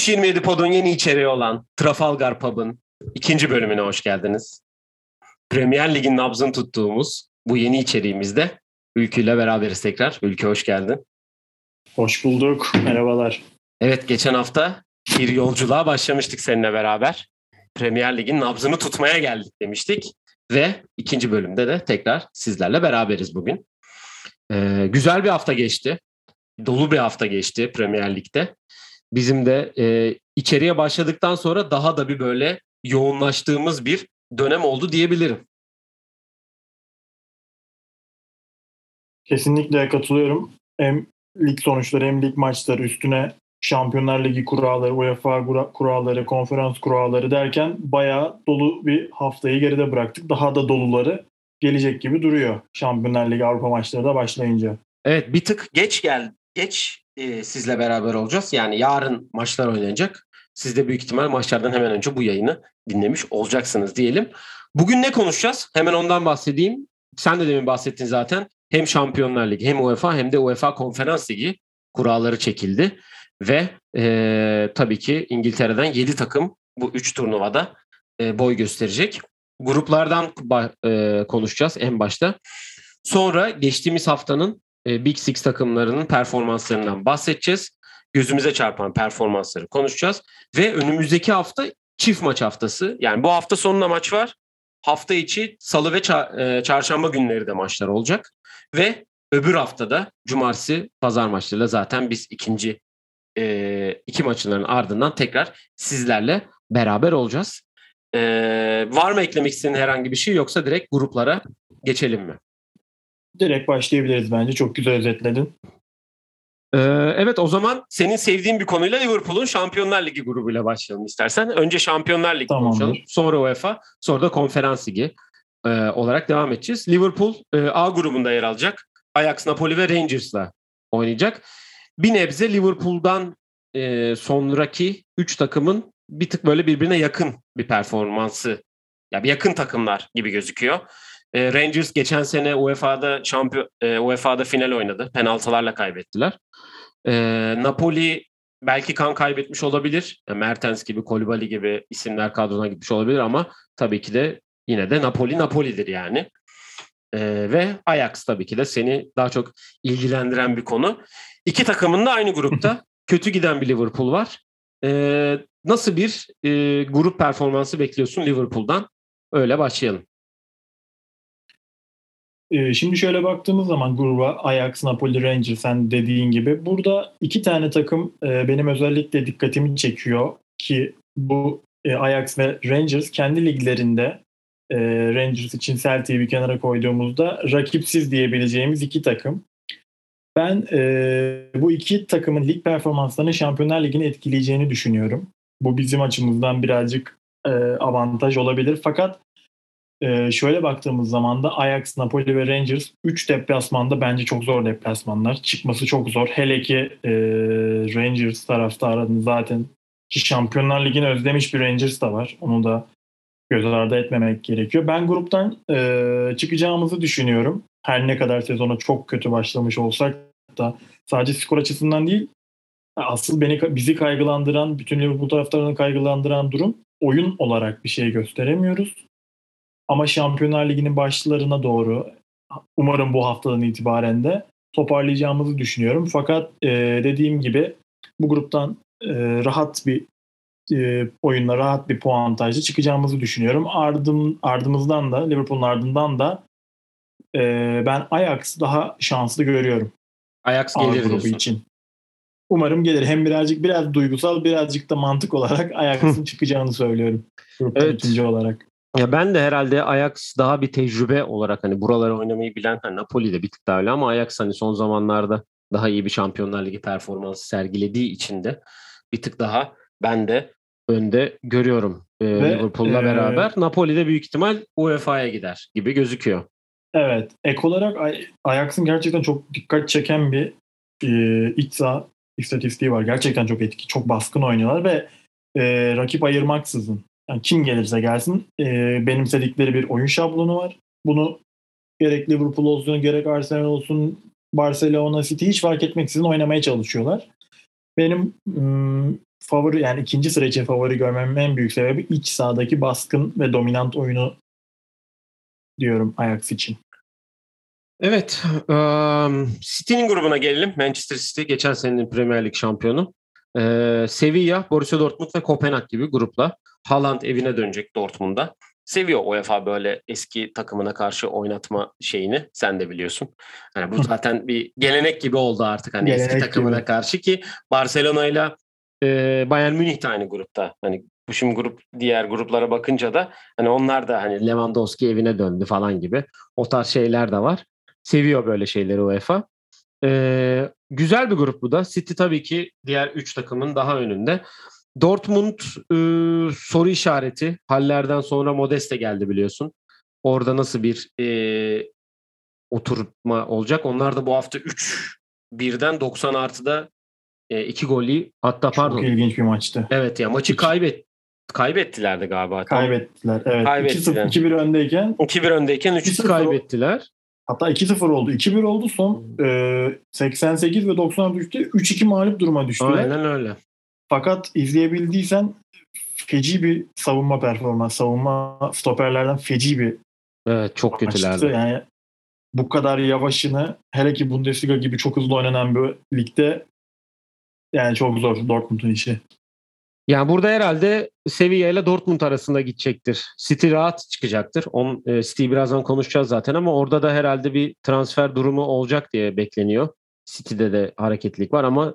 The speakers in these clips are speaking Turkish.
Tuş 27 Pod'un yeni içeriği olan Trafalgar Pub'ın ikinci bölümüne hoş geldiniz. Premier Lig'in nabzını tuttuğumuz bu yeni içeriğimizde Ülkü ile beraberiz tekrar. Ülkü hoş geldin. Hoş bulduk. Merhabalar. Evet geçen hafta bir yolculuğa başlamıştık seninle beraber. Premier Lig'in nabzını tutmaya geldik demiştik. Ve ikinci bölümde de tekrar sizlerle beraberiz bugün. Ee, güzel bir hafta geçti. Dolu bir hafta geçti Premier Lig'de bizim de e, içeriye başladıktan sonra daha da bir böyle yoğunlaştığımız bir dönem oldu diyebilirim. Kesinlikle katılıyorum. Hem lig sonuçları hem lig maçları üstüne Şampiyonlar Ligi kuralları, UEFA kuralları, konferans kuralları derken bayağı dolu bir haftayı geride bıraktık. Daha da doluları gelecek gibi duruyor Şampiyonlar Ligi Avrupa maçları da başlayınca. Evet bir tık geç gel geç e, sizle beraber olacağız. Yani yarın maçlar oynanacak. Siz de büyük ihtimal maçlardan hemen önce bu yayını dinlemiş olacaksınız diyelim. Bugün ne konuşacağız? Hemen ondan bahsedeyim. Sen de demin bahsettin zaten. Hem Şampiyonlar Ligi hem UEFA hem de UEFA Konferans Ligi kuralları çekildi. Ve e, tabii ki İngiltere'den 7 takım bu 3 turnuvada e, boy gösterecek. Gruplardan e, konuşacağız en başta. Sonra geçtiğimiz haftanın e, Big Six takımlarının performanslarından bahsedeceğiz. Gözümüze çarpan performansları konuşacağız. Ve önümüzdeki hafta çift maç haftası. Yani bu hafta sonuna maç var. Hafta içi salı ve e, çarşamba günleri de maçlar olacak. Ve öbür haftada cumartesi pazar maçlarıyla zaten biz ikinci e, iki maçların ardından tekrar sizlerle beraber olacağız. E, var mı eklemek istediğin herhangi bir şey yoksa direkt gruplara geçelim mi? Direkt başlayabiliriz bence. Çok güzel özetledin. Ee, evet o zaman senin sevdiğin bir konuyla Liverpool'un Şampiyonlar Ligi grubuyla başlayalım istersen. Önce Şampiyonlar Ligi Tamamdır. konuşalım. Sonra UEFA, sonra da Konferans Ligi e, olarak devam edeceğiz. Liverpool e, A grubunda yer alacak. Ajax, Napoli ve Rangers'la oynayacak. Bir nebze Liverpool'dan e, sonraki 3 takımın bir tık böyle birbirine yakın bir performansı. Ya bir yakın takımlar gibi gözüküyor. E, Rangers geçen sene UEFA'da şampiyon e, UEFA'da final oynadı. Penaltılarla kaybettiler. E, Napoli belki kan kaybetmiş olabilir. E, Mertens gibi, Kolibali gibi isimler kadrona gitmiş olabilir ama tabii ki de yine de Napoli Napoli'dir yani. E, ve Ajax tabii ki de seni daha çok ilgilendiren bir konu. İki takımın da aynı grupta. Kötü giden bir Liverpool var. E, nasıl bir e, grup performansı bekliyorsun Liverpool'dan? Öyle başlayalım. Ee, şimdi şöyle baktığımız zaman gruba Ajax, Napoli, Rangers sen dediğin gibi burada iki tane takım e, benim özellikle dikkatimi çekiyor ki bu e, Ajax ve Rangers kendi liglerinde e, Rangers için Celtic'i bir kenara koyduğumuzda rakipsiz diyebileceğimiz iki takım. Ben bu iki takımın lig performanslarını Şampiyonlar Ligi'ni etkileyeceğini düşünüyorum. Bu bizim açımızdan birazcık avantaj olabilir. Fakat ee, şöyle baktığımız zaman da Ajax, Napoli ve Rangers 3 deplasmanda bence çok zor deplasmanlar. Çıkması çok zor. Hele ki e, Rangers taraftarının zaten ki Şampiyonlar Ligi'ni özlemiş bir Rangers da var. Onu da göz ardı etmemek gerekiyor. Ben gruptan e, çıkacağımızı düşünüyorum. Her ne kadar sezona çok kötü başlamış olsak da sadece skor açısından değil asıl beni bizi kaygılandıran, bütün Liverpool taraftarını kaygılandıran durum oyun olarak bir şey gösteremiyoruz. Ama Şampiyonlar Ligi'nin başlarına doğru umarım bu haftadan itibaren de toparlayacağımızı düşünüyorum. Fakat e, dediğim gibi bu gruptan e, rahat bir e, oyunla rahat bir puantajla çıkacağımızı düşünüyorum. Ardım, ardımızdan da Liverpool'un ardından da e, ben Ajax daha şanslı görüyorum. Ajax gelir grubu için. Umarım gelir. Hem birazcık biraz duygusal birazcık da mantık olarak Ajax'ın çıkacağını söylüyorum. Grupta evet. ikinci olarak. Ya ben de herhalde Ajax daha bir tecrübe olarak hani buraları oynamayı bilen hani Napoli de bir tık daha öyle ama Ajax hani son zamanlarda daha iyi bir Şampiyonlar Ligi performansı sergilediği için de bir tık daha ben de önde görüyorum e, Liverpool'la e, beraber. Napoli de büyük ihtimal UEFA'ya gider gibi gözüküyor. Evet. Ek olarak Ajax'ın gerçekten çok dikkat çeken bir e, iç saha istatistiği var. Gerçekten çok etkili, çok baskın oynuyorlar ve e, rakip ayırmaksızın yani kim gelirse gelsin e, benimsedikleri bir oyun şablonu var. Bunu gerek Liverpool olsun gerek Arsenal olsun Barcelona City hiç fark etmeksizin oynamaya çalışıyorlar. Benim favori yani ikinci sıra için favori görmemin en büyük sebebi iç sahadaki baskın ve dominant oyunu diyorum Ajax için. Evet. Um, City'nin grubuna gelelim. Manchester City geçen senenin Premier Lig şampiyonu. Ee, Sevilla, Borussia Dortmund ve Kopenhag gibi grupla. Haaland evine dönecek Dortmund'a. Seviyor UEFA böyle eski takımına karşı oynatma şeyini. Sen de biliyorsun. Yani bu zaten bir gelenek gibi oldu artık hani gelenek eski takımına gibi. karşı ki Barcelona ile Bayern Münih de aynı grupta. Hani bu şimdi grup diğer gruplara bakınca da hani onlar da hani Lewandowski evine döndü falan gibi o tarz şeyler de var. Seviyor böyle şeyleri UEFA. Ee, güzel bir grup bu da. City tabii ki diğer 3 takımın daha önünde. Dortmund e, soru işareti. Hallerden sonra Modeste geldi biliyorsun. Orada nasıl bir e, oturma olacak? Onlar da bu hafta 3 birden 90 artıda e, iki golü hatta pardon. Çok ilginç bir maçtı. Evet ya maçı kaybet kaybettilerdi galiba. Kaybettiler evet. Kaybettiler. 2-1 öndeyken 2-1 öndeyken 3 kaybettiler. Hatta 2-0 oldu. 2-1 oldu. Son e, 88 ve 90 düştü. 3-2 mağlup duruma düştüler. Aynen öyle. Fakat izleyebildiysen feci bir savunma performans. Savunma stoperlerden feci bir Evet çok kötülerdi. Yani bu kadar yavaşını hele ki Bundesliga gibi çok hızlı oynanan bir ligde yani çok zor Dortmund'un işi. Yani burada herhalde Sevilla ile Dortmund arasında gidecektir. City rahat çıkacaktır. On, e, City'yi birazdan konuşacağız zaten ama orada da herhalde bir transfer durumu olacak diye bekleniyor. City'de de hareketlilik var ama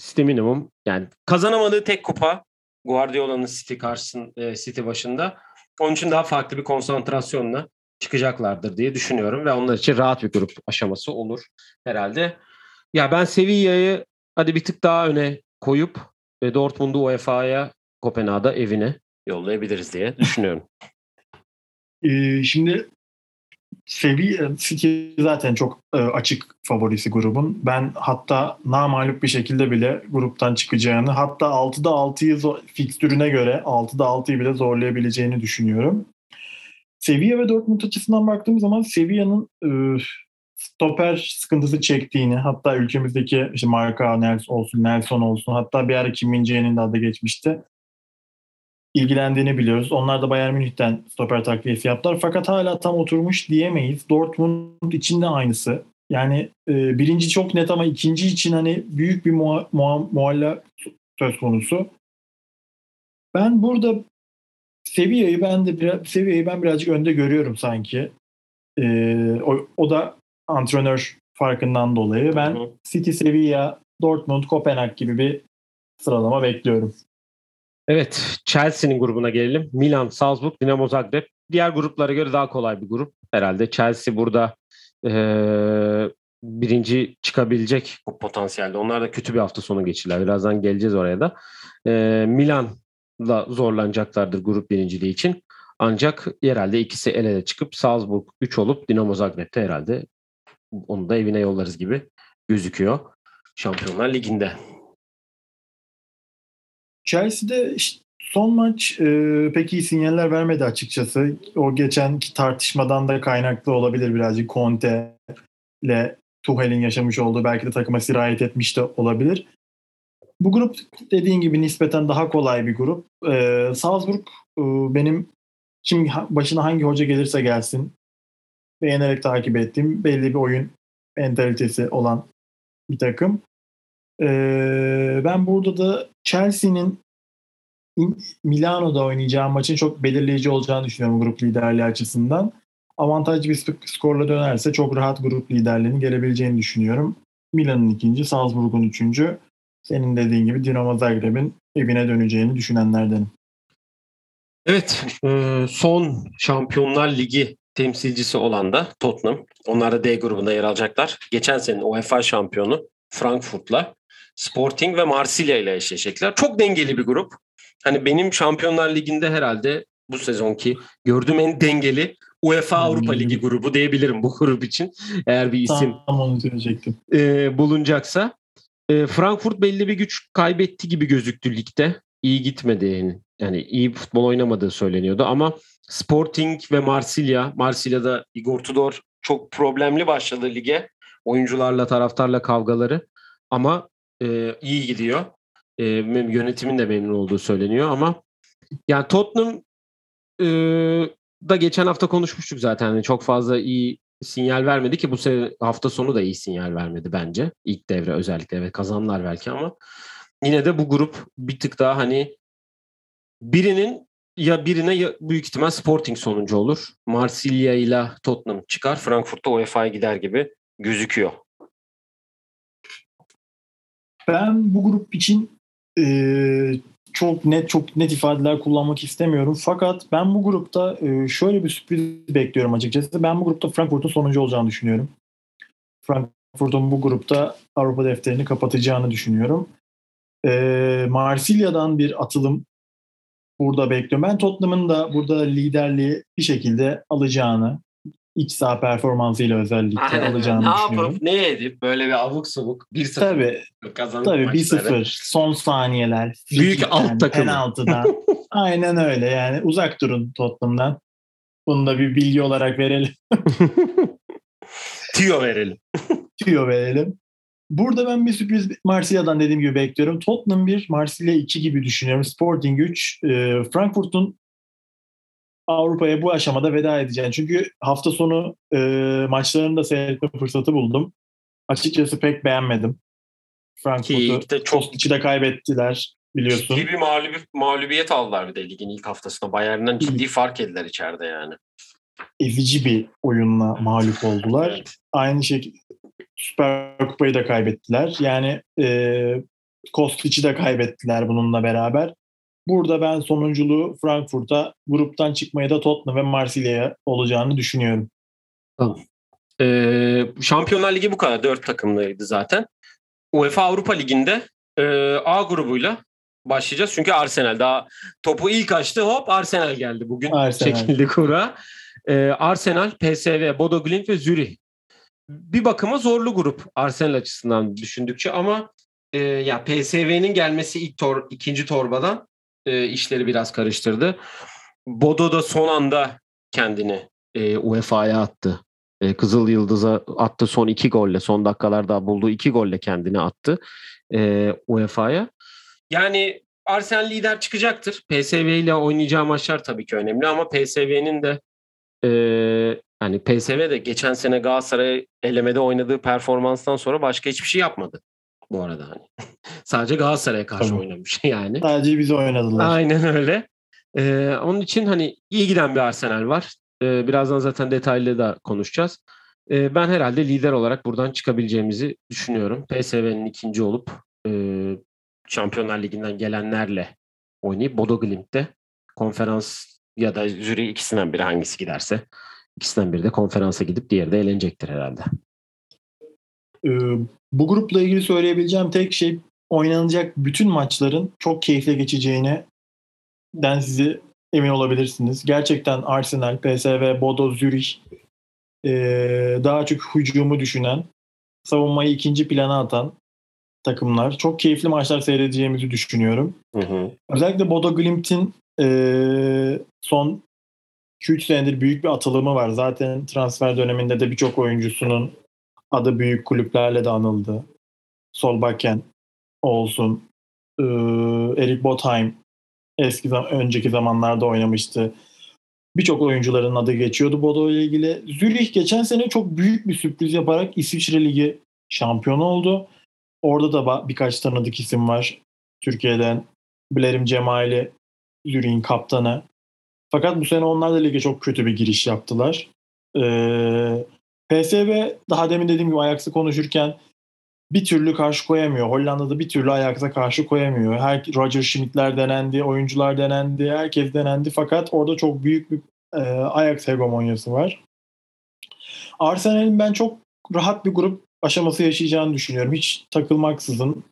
City minimum yani kazanamadığı tek kupa Guardiola'nın City karşısında e, City başında. Onun için daha farklı bir konsantrasyonla çıkacaklardır diye düşünüyorum ve onlar için rahat bir grup aşaması olur herhalde. Ya ben Sevilla'yı hadi bir tık daha öne koyup ve Dortmund'u UEFA'ya Kopenhag'da evine yollayabiliriz diye düşünüyorum. Ee, şimdi Sevi City zaten çok e, açık favorisi grubun. Ben hatta namalup bir şekilde bile gruptan çıkacağını hatta 6'da 6'yı fikstürüne göre 6'da 6'yı bile zorlayabileceğini düşünüyorum. Sevilla ve Dortmund açısından baktığımız zaman Sevilla'nın e, stoper sıkıntısı çektiğini hatta ülkemizdeki işte Marka Nelson olsun, Nelson olsun hatta bir ara Kim min de adı geçmişti. ilgilendiğini biliyoruz. Onlar da Bayern Münih'ten stoper takviyesi yaptılar. Fakat hala tam oturmuş diyemeyiz. Dortmund için de aynısı. Yani e, birinci çok net ama ikinci için hani büyük bir muha, muha, muhalla söz konusu. Ben burada Sevilla'yı ben de biraz, Sevilla'yı ben birazcık önde görüyorum sanki. Ee, o, o da antrenör farkından dolayı ben Hı-hı. City, Sevilla, Dortmund, Kopenhag gibi bir sıralama bekliyorum. Evet, Chelsea'nin grubuna gelelim. Milan, Salzburg, Dinamo Zagreb. Diğer gruplara göre daha kolay bir grup herhalde. Chelsea burada e, birinci çıkabilecek o potansiyelde. Onlar da kötü bir hafta sonu geçirdiler. Birazdan geleceğiz oraya da. E, Milan da zorlanacaklardır grup birinciliği için. Ancak herhalde ikisi el ele çıkıp Salzburg 3 olup Dinamo Zagreb'te herhalde onu da evine yollarız gibi gözüküyor Şampiyonlar Ligi'nde. Chelsea'de işte son maç e, pek iyi sinyaller vermedi açıkçası. O geçenki tartışmadan da kaynaklı olabilir birazcık Conte ile Tuchel'in yaşamış olduğu belki de takıma sirayet etmiş de olabilir. Bu grup dediğin gibi nispeten daha kolay bir grup. Ee, Salzburg e, benim kim başına hangi hoca gelirse gelsin beğenerek takip ettiğim belli bir oyun mentalitesi olan bir takım. Ee, ben burada da Chelsea'nin Milano'da oynayacağı maçın çok belirleyici olacağını düşünüyorum grup liderliği açısından. Avantajlı bir skorla dönerse çok rahat grup liderliğinin gelebileceğini düşünüyorum. Milan'ın ikinci, Salzburg'un üçüncü. Senin dediğin gibi Dinamo Zagreb'in evine döneceğini düşünenlerdenim. Evet, e, son Şampiyonlar Ligi temsilcisi olan da Tottenham. Onlar da D grubunda yer alacaklar. Geçen sene UEFA şampiyonu Frankfurt'la Sporting ve Marsilya ile eşleşecekler. Çok dengeli bir grup. Hani benim Şampiyonlar Ligi'nde herhalde bu sezonki gördüğüm en dengeli UEFA Avrupa Ligi grubu diyebilirim bu grup için. Eğer bir isim tamam, e, bulunacaksa. E, Frankfurt belli bir güç kaybetti gibi gözüktü ligde. İyi gitmedi yani. Yani iyi futbol oynamadığı söyleniyordu ama Sporting ve Marsilya, Marsilya'da Igor Tudor çok problemli başladı lige. Oyuncularla, taraftarla kavgaları ama e, iyi gidiyor. E, yönetimin de memnun olduğu söyleniyor ama yani Tottenham e, da geçen hafta konuşmuştuk zaten. Yani çok fazla iyi sinyal vermedi ki bu sene hafta sonu da iyi sinyal vermedi bence. İlk devre özellikle evet kazanlar belki ama yine de bu grup bir tık daha hani birinin ya birine ya büyük ihtimal Sporting sonuncu olur. Marsilya ile Tottenham çıkar. Frankfurt'ta UEFA'ya gider gibi gözüküyor. Ben bu grup için e, çok net çok net ifadeler kullanmak istemiyorum. Fakat ben bu grupta e, şöyle bir sürpriz bekliyorum açıkçası. Ben bu grupta Frankfurt'un sonuncu olacağını düşünüyorum. Frankfurt'un bu grupta Avrupa defterini kapatacağını düşünüyorum. E, Marsilya'dan bir atılım burada bekliyorum. Ben Tottenham'ın da burada liderliği bir şekilde alacağını, iç saha performansıyla özellikle Aynen. alacağını ne düşünüyorum. yapıp ne edip böyle bir avuk sabuk 1-0 tabii, kazanıp Tabii 1-0 son saniyeler. Büyük alt takımı. Penaltıdan. Aynen öyle yani uzak durun Tottenham'dan. Bunu da bir bilgi olarak verelim. Tüyo verelim. Tüyo verelim. Burada ben bir sürpriz Marsilya'dan dediğim gibi bekliyorum. Tottenham 1, Marsilya 2 gibi düşünüyorum. Sporting 3. E, Frankfurt'un Avrupa'ya bu aşamada veda edeceğini. Çünkü hafta sonu e, maçlarını da seyretme fırsatı buldum. Açıkçası pek beğenmedim. Frankfurt'u çok içi de kaybettiler biliyorsun. Ciddi bir mağlubi, mağlubiyet aldılar bir de ligin ilk haftasında. Bayern'den ciddi fark ettiler içeride yani. Ezici bir oyunla mağlup oldular. evet. Aynı şekilde Süper Kupayı da kaybettiler. Yani e, Kostic'i de kaybettiler bununla beraber. Burada ben sonunculuğu Frankfurt'a gruptan çıkmaya da Tottenham ve Marsilya'ya olacağını düşünüyorum. Tamam. Ee, Şampiyonlar Ligi bu kadar. Dört takımlıydı zaten. UEFA Avrupa Ligi'nde e, A grubuyla başlayacağız. Çünkü Arsenal daha topu ilk açtı hop Arsenal geldi bugün. Arsenal. Çekildi kura. Ee, Arsenal, PSV, Bodo Glimt ve Zürih. Bir bakıma zorlu grup Arsenal açısından düşündükçe ama e, ya PSV'nin gelmesi ilk tor, ikinci torbadan e, işleri biraz karıştırdı. Bodo da son anda kendini e, UEFA'ya attı. E, Kızıl Yıldız'a attı son iki golle. Son dakikalarda bulduğu iki golle kendini attı e, UEFA'ya. Yani Arsenal lider çıkacaktır. PSV ile oynayacağı maçlar tabii ki önemli ama PSV'nin de e, yani PSV de geçen sene Galatasaray elemede oynadığı performanstan sonra başka hiçbir şey yapmadı bu arada hani. Sadece Galatasaray'a karşı tamam. oynamış yani. Sadece bizi oynadılar. Aynen öyle. Ee, onun için hani iyi giden bir Arsenal var. Ee, birazdan zaten detaylı da konuşacağız. Ee, ben herhalde lider olarak buradan çıkabileceğimizi düşünüyorum. PSV'nin ikinci olup e, Şampiyonlar Ligi'nden gelenlerle oynayıp Bodo Glimt'te konferans ya da jüri ikisinden biri hangisi giderse ikisinden biri de konferansa gidip diğeri de eğlenecektir herhalde. Ee, bu grupla ilgili söyleyebileceğim tek şey oynanacak bütün maçların çok keyifli geçeceğine den sizi emin olabilirsiniz. Gerçekten Arsenal, PSV, Bodo, Zürich e, daha çok hücumu düşünen, savunmayı ikinci plana atan takımlar. Çok keyifli maçlar seyredeceğimizi düşünüyorum. Hı hı. Özellikle Bodo Glimt'in e, son 2-3 senedir büyük bir atılımı var. Zaten transfer döneminde de birçok oyuncusunun adı büyük kulüplerle de anıldı. Solbakken olsun. Ee, Erik Botheim eski zaman, önceki zamanlarda oynamıştı. Birçok oyuncuların adı geçiyordu Bodo ile ilgili. Zürich geçen sene çok büyük bir sürpriz yaparak İsviçre Ligi şampiyonu oldu. Orada da birkaç tanıdık isim var. Türkiye'den Blerim Cemali, Zürich'in kaptanı. Fakat bu sene onlar da lige çok kötü bir giriş yaptılar. Ee, PSV daha demin dediğim gibi Ajax'ı konuşurken bir türlü karşı koyamıyor. Hollanda'da bir türlü Ajax'a karşı koyamıyor. Her Roger Schmidt'ler denendi, oyuncular denendi, herkes denendi. Fakat orada çok büyük bir e, Ajax hegemonyası var. Arsenal'in ben çok rahat bir grup aşaması yaşayacağını düşünüyorum. Hiç takılmaksızın.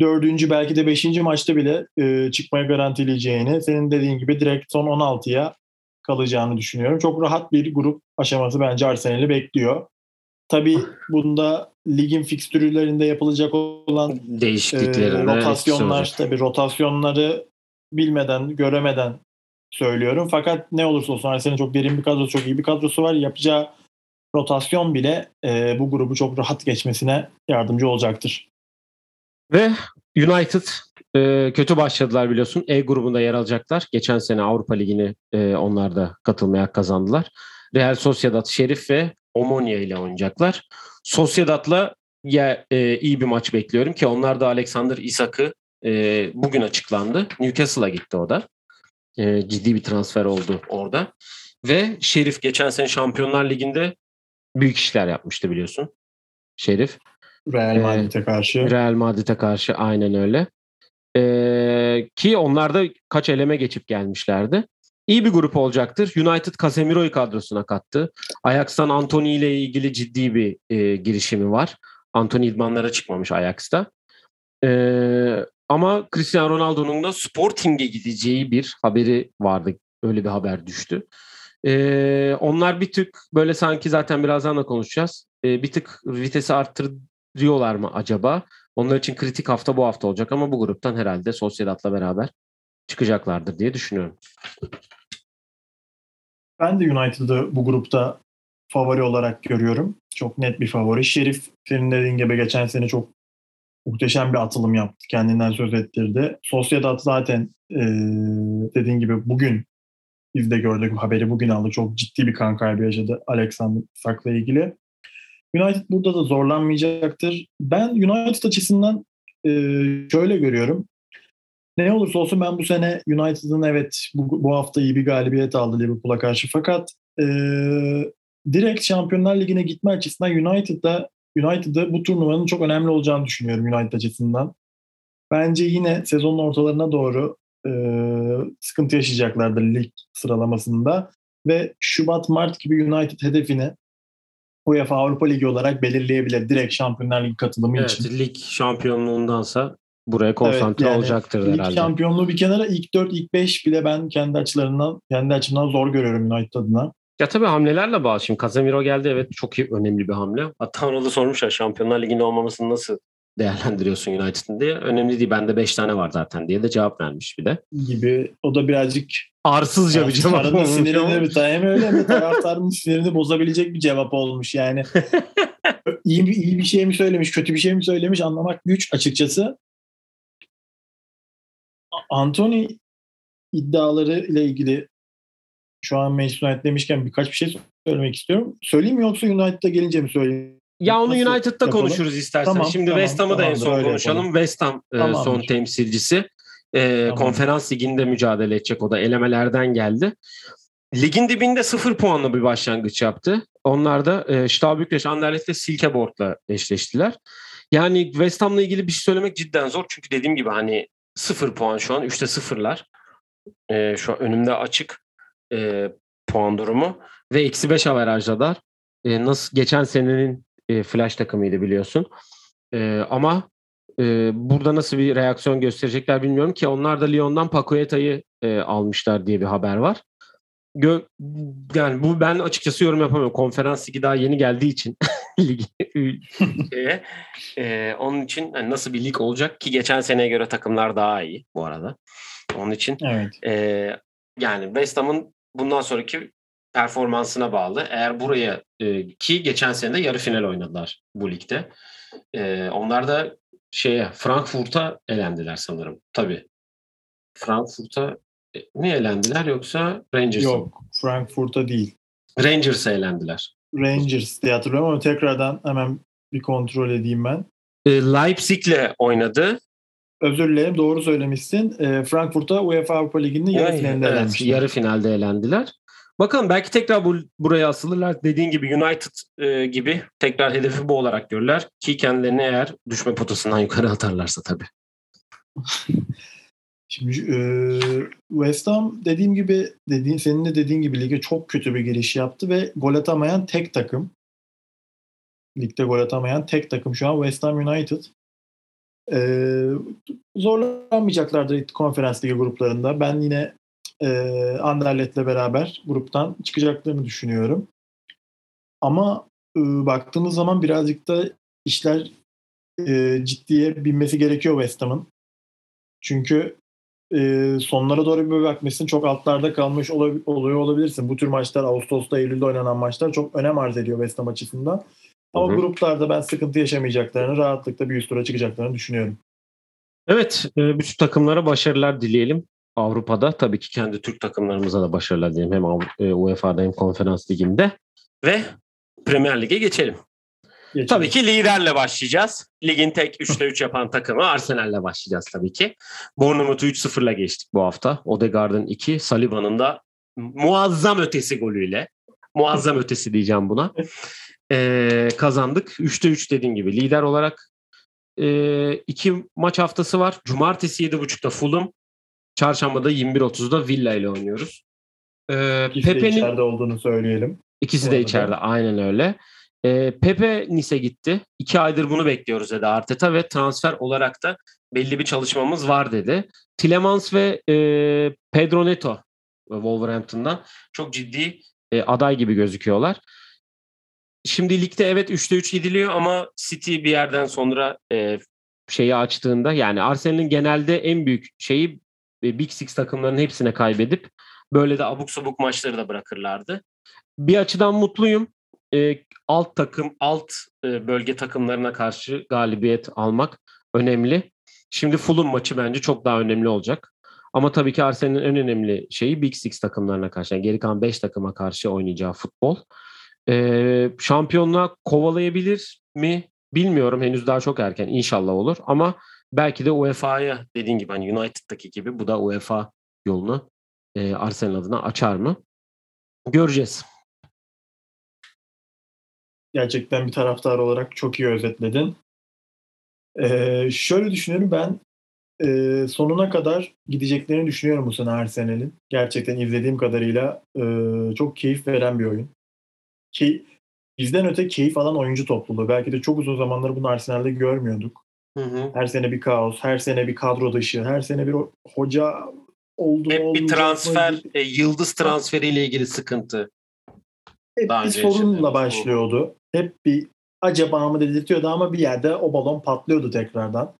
Dördüncü belki de beşinci maçta bile e, çıkmaya garantileyeceğini, senin dediğin gibi direkt son 16'ya kalacağını düşünüyorum. Çok rahat bir grup aşaması bence Arsenal'i bekliyor. Tabii bunda ligin fikstürlerinde yapılacak olan değişiklikler, e, rotasyonlar, tabii rotasyonları bilmeden, göremeden söylüyorum. Fakat ne olursa olsun Arsenal'in çok derin bir kadrosu, çok iyi bir kadrosu var. Yapacağı rotasyon bile e, bu grubu çok rahat geçmesine yardımcı olacaktır. Ve United e, kötü başladılar biliyorsun. E grubunda yer alacaklar. Geçen sene Avrupa Ligi'ni e, onlar da katılmaya kazandılar. Real Sociedad, Şerif ve Omonia ile oynayacaklar. Sociedad'la ya, e, iyi bir maç bekliyorum ki onlar da Alexander Isak'ı e, bugün açıklandı. Newcastle'a gitti o da. E, ciddi bir transfer oldu orada. Ve Şerif geçen sene Şampiyonlar Ligi'nde büyük işler yapmıştı biliyorsun. Şerif. Real Madrid'e karşı. Real Madrid'e karşı aynen öyle. Ee, ki onlar da kaç eleme geçip gelmişlerdi. İyi bir grup olacaktır. United Casemiro'yu kadrosuna kattı. Ajax'tan Anthony ile ilgili ciddi bir e, girişimi var. Anthony idmanlara çıkmamış Ajax'ta. Ee, ama Cristiano Ronaldo'nun da Sporting'e gideceği bir haberi vardı. Öyle bir haber düştü. Ee, onlar bir tık böyle sanki zaten birazdan da konuşacağız. Ee, bir tık vitesi arttırıyorlar mı acaba? Onlar için kritik hafta bu hafta olacak ama bu gruptan herhalde Sociedad'la beraber çıkacaklardır diye düşünüyorum. Ben de United'ı bu grupta favori olarak görüyorum. Çok net bir favori. Şerif senin dediğin gibi geçen sene çok muhteşem bir atılım yaptı. Kendinden söz ettirdi. Sociedad zaten e, dediğin gibi bugün biz de gördük haberi bugün aldı. Çok ciddi bir kan kaybı yaşadı Alexander Sak'la ilgili. United burada da zorlanmayacaktır. Ben United açısından e, şöyle görüyorum. Ne olursa olsun ben bu sene United'ın evet bu, bu hafta iyi bir galibiyet aldı Liverpool'a karşı. Fakat e, direkt Şampiyonlar Ligi'ne gitme açısından United'da United'da bu turnuvanın çok önemli olacağını düşünüyorum United açısından. Bence yine sezonun ortalarına doğru e, sıkıntı yaşayacaklardır lig sıralamasında ve Şubat-Mart gibi United hedefini UEFA Avrupa Ligi olarak belirleyebilir direkt Şampiyonlar Ligi katılımı evet, için. Lig şampiyonluğundansa buraya konsantre evet, yani olacaktır lig herhalde. Şampiyonluğu bir kenara ilk 4 ilk 5 bile ben kendi açılarından kendi açımdan zor görüyorum United adına. Ya tabii hamlelerle bağlı. Şimdi Casemiro geldi evet çok iyi, önemli bir hamle. Hatta onu da sormuşlar Şampiyonlar Ligi'nde olmamasını nasıl değerlendiriyorsun United'ın diye. Önemli değil bende 5 tane var zaten diye de cevap vermiş bir de. Gibi. O da birazcık arsızca bir cevap olmuş. Sinirini bir hem öyle hem taraftarın sinirini bozabilecek bir cevap olmuş yani. iyi, bir, iyi bir şey mi söylemiş, kötü bir şey mi söylemiş anlamak güç açıkçası. Anthony iddiaları ile ilgili şu an Manchester United demişken birkaç bir şey söylemek istiyorum. Söyleyeyim mi yoksa United'a gelince mi söyleyeyim? Ya onu Nasıl United'da yapalım? konuşuruz istersen. Tamam, Şimdi tamam, West Ham'ı da en son konuşalım. Yapalım. West Ham e, son temsilcisi. E, tamam. Konferans liginde mücadele edecek. O da elemelerden geldi. Ligin dibinde sıfır puanlı bir başlangıç yaptı. Onlar da e, Steaua Bükreş, Anderlecht ve Silkeborg'la eşleştiler. Yani West Ham'la ilgili bir şey söylemek cidden zor. Çünkü dediğim gibi hani sıfır puan şu an. Üçte sıfırlar. E, şu an önümde açık e, puan durumu. Ve eksi beş averajdalar. E, nasıl geçen senenin e, flash takımıydı biliyorsun. E, ama e, burada nasıl bir reaksiyon gösterecekler bilmiyorum ki onlar da Lyon'dan Paqueta'yı e, almışlar diye bir haber var. Gö yani bu ben açıkçası yorum yapamıyorum. Konferans ligi daha yeni geldiği için ligi şeye, e, onun için yani nasıl bir lig olacak ki geçen seneye göre takımlar daha iyi bu arada. Onun için evet. e, yani West Ham'ın bundan sonraki performansına bağlı. Eğer buraya e, ki geçen sene de yarı final oynadılar bu ligde. E, onlar da şeye Frankfurt'a elendiler sanırım. Tabii. Frankfurt'a e, mi elendiler yoksa Rangers'a Yok, Frankfurt'a değil. Rangers'a elendiler. Rangers diye hatırlıyorum ama tekrardan hemen bir kontrol edeyim ben. E, Leipzig'le oynadı. Özür dilerim doğru söylemişsin. E, Frankfurt'a UEFA Avrupa Ligi'nin yarı finalinde evet, elenmişler. Yarı finalde elendiler. Bakalım belki tekrar bu, buraya asılırlar. Dediğin gibi United e, gibi tekrar hedefi bu olarak görürler. Ki kendilerini eğer düşme potasından yukarı atarlarsa tabii. Şimdi e, West Ham dediğim gibi dediğin senin de dediğin gibi lige çok kötü bir giriş yaptı ve gol atamayan tek takım. Ligde gol atamayan tek takım şu an West Ham United. E, zorlanmayacaklardır konferans ligi gruplarında. Ben yine e, Anderlet'le beraber gruptan çıkacaklarını düşünüyorum. Ama e, baktığımız zaman birazcık da işler e, ciddiye binmesi gerekiyor West Ham'ın. Çünkü e, sonlara doğru bir bakmışsın çok altlarda kalmış olab- oluyor olabilirsin. Bu tür maçlar Ağustos'ta Eylül'de oynanan maçlar çok önem arz ediyor West Ham açısından. Ama Hı-hı. gruplarda ben sıkıntı yaşamayacaklarını rahatlıkla bir üst tura çıkacaklarını düşünüyorum. Evet, e, bütün takımlara başarılar dileyelim. Avrupa'da tabii ki kendi Türk takımlarımıza da başarılar dileyelim. Hem e, UEFA'da hem Konferans Ligi'nde. Ve Premier Lig'e geçelim. Geçelim. Tabii ki liderle başlayacağız. Ligin tek 3'te 3 yapan takımı Arsenal'le başlayacağız tabii ki. Bournemouth'u 3-0'la geçtik bu hafta. Odegaard'ın 2, Saliba'nın da muazzam ötesi golüyle. Muazzam ötesi diyeceğim buna. Ee, kazandık. 3'te 3 dediğin gibi. Lider olarak e, iki maç haftası var. Cumartesi 7.30'da Fulham. Çarşambada 21.30'da Villa ile oynuyoruz. Ee, İkisi Pepe'nin... de içeride olduğunu söyleyelim. İkisi de içeride. Aynen öyle. E, Pepe Nice gitti. İki aydır bunu bekliyoruz dedi Arteta ve transfer olarak da belli bir çalışmamız var dedi. Tilemans ve e, Pedro Neto Wolverhampton'dan çok ciddi e, aday gibi gözüküyorlar. Şimdi ligde evet 3'te 3 gidiliyor ama City bir yerden sonra e, şeyi açtığında yani Arsenal'in genelde en büyük şeyi Big Six takımlarının hepsine kaybedip böyle de abuk sabuk maçları da bırakırlardı. Bir açıdan mutluyum e, alt takım, alt e, bölge takımlarına karşı galibiyet almak önemli. Şimdi Fulham maçı bence çok daha önemli olacak. Ama tabii ki Arsenal'in en önemli şeyi Big Six takımlarına karşı. Yani geri kalan 5 takıma karşı oynayacağı futbol. Ee, şampiyonluğa kovalayabilir mi? Bilmiyorum. Henüz daha çok erken. İnşallah olur. Ama belki de UEFA'ya dediğin gibi hani United'daki gibi bu da UEFA yolunu e, Arsenal adına açar mı? Göreceğiz. Gerçekten bir taraftar olarak çok iyi özetledin. Ee, şöyle düşünüyorum ben e, sonuna kadar gideceklerini düşünüyorum bu sene Arsenal'in. Gerçekten izlediğim kadarıyla e, çok keyif veren bir oyun. Ki bizden öte keyif alan oyuncu topluluğu. Belki de çok uzun zamandır bunu Arsenal'de görmüyorduk. Hı hı. Her sene bir kaos, her sene bir kadro dışı, her sene bir hoca oldu. Hep bir transfer, e, yıldız transferiyle ilgili sıkıntı. Hep Daha bir sorunla başlıyordu. Hep bir acaba mı dedirtiyordu ama bir yerde o balon patlıyordu tekrardan.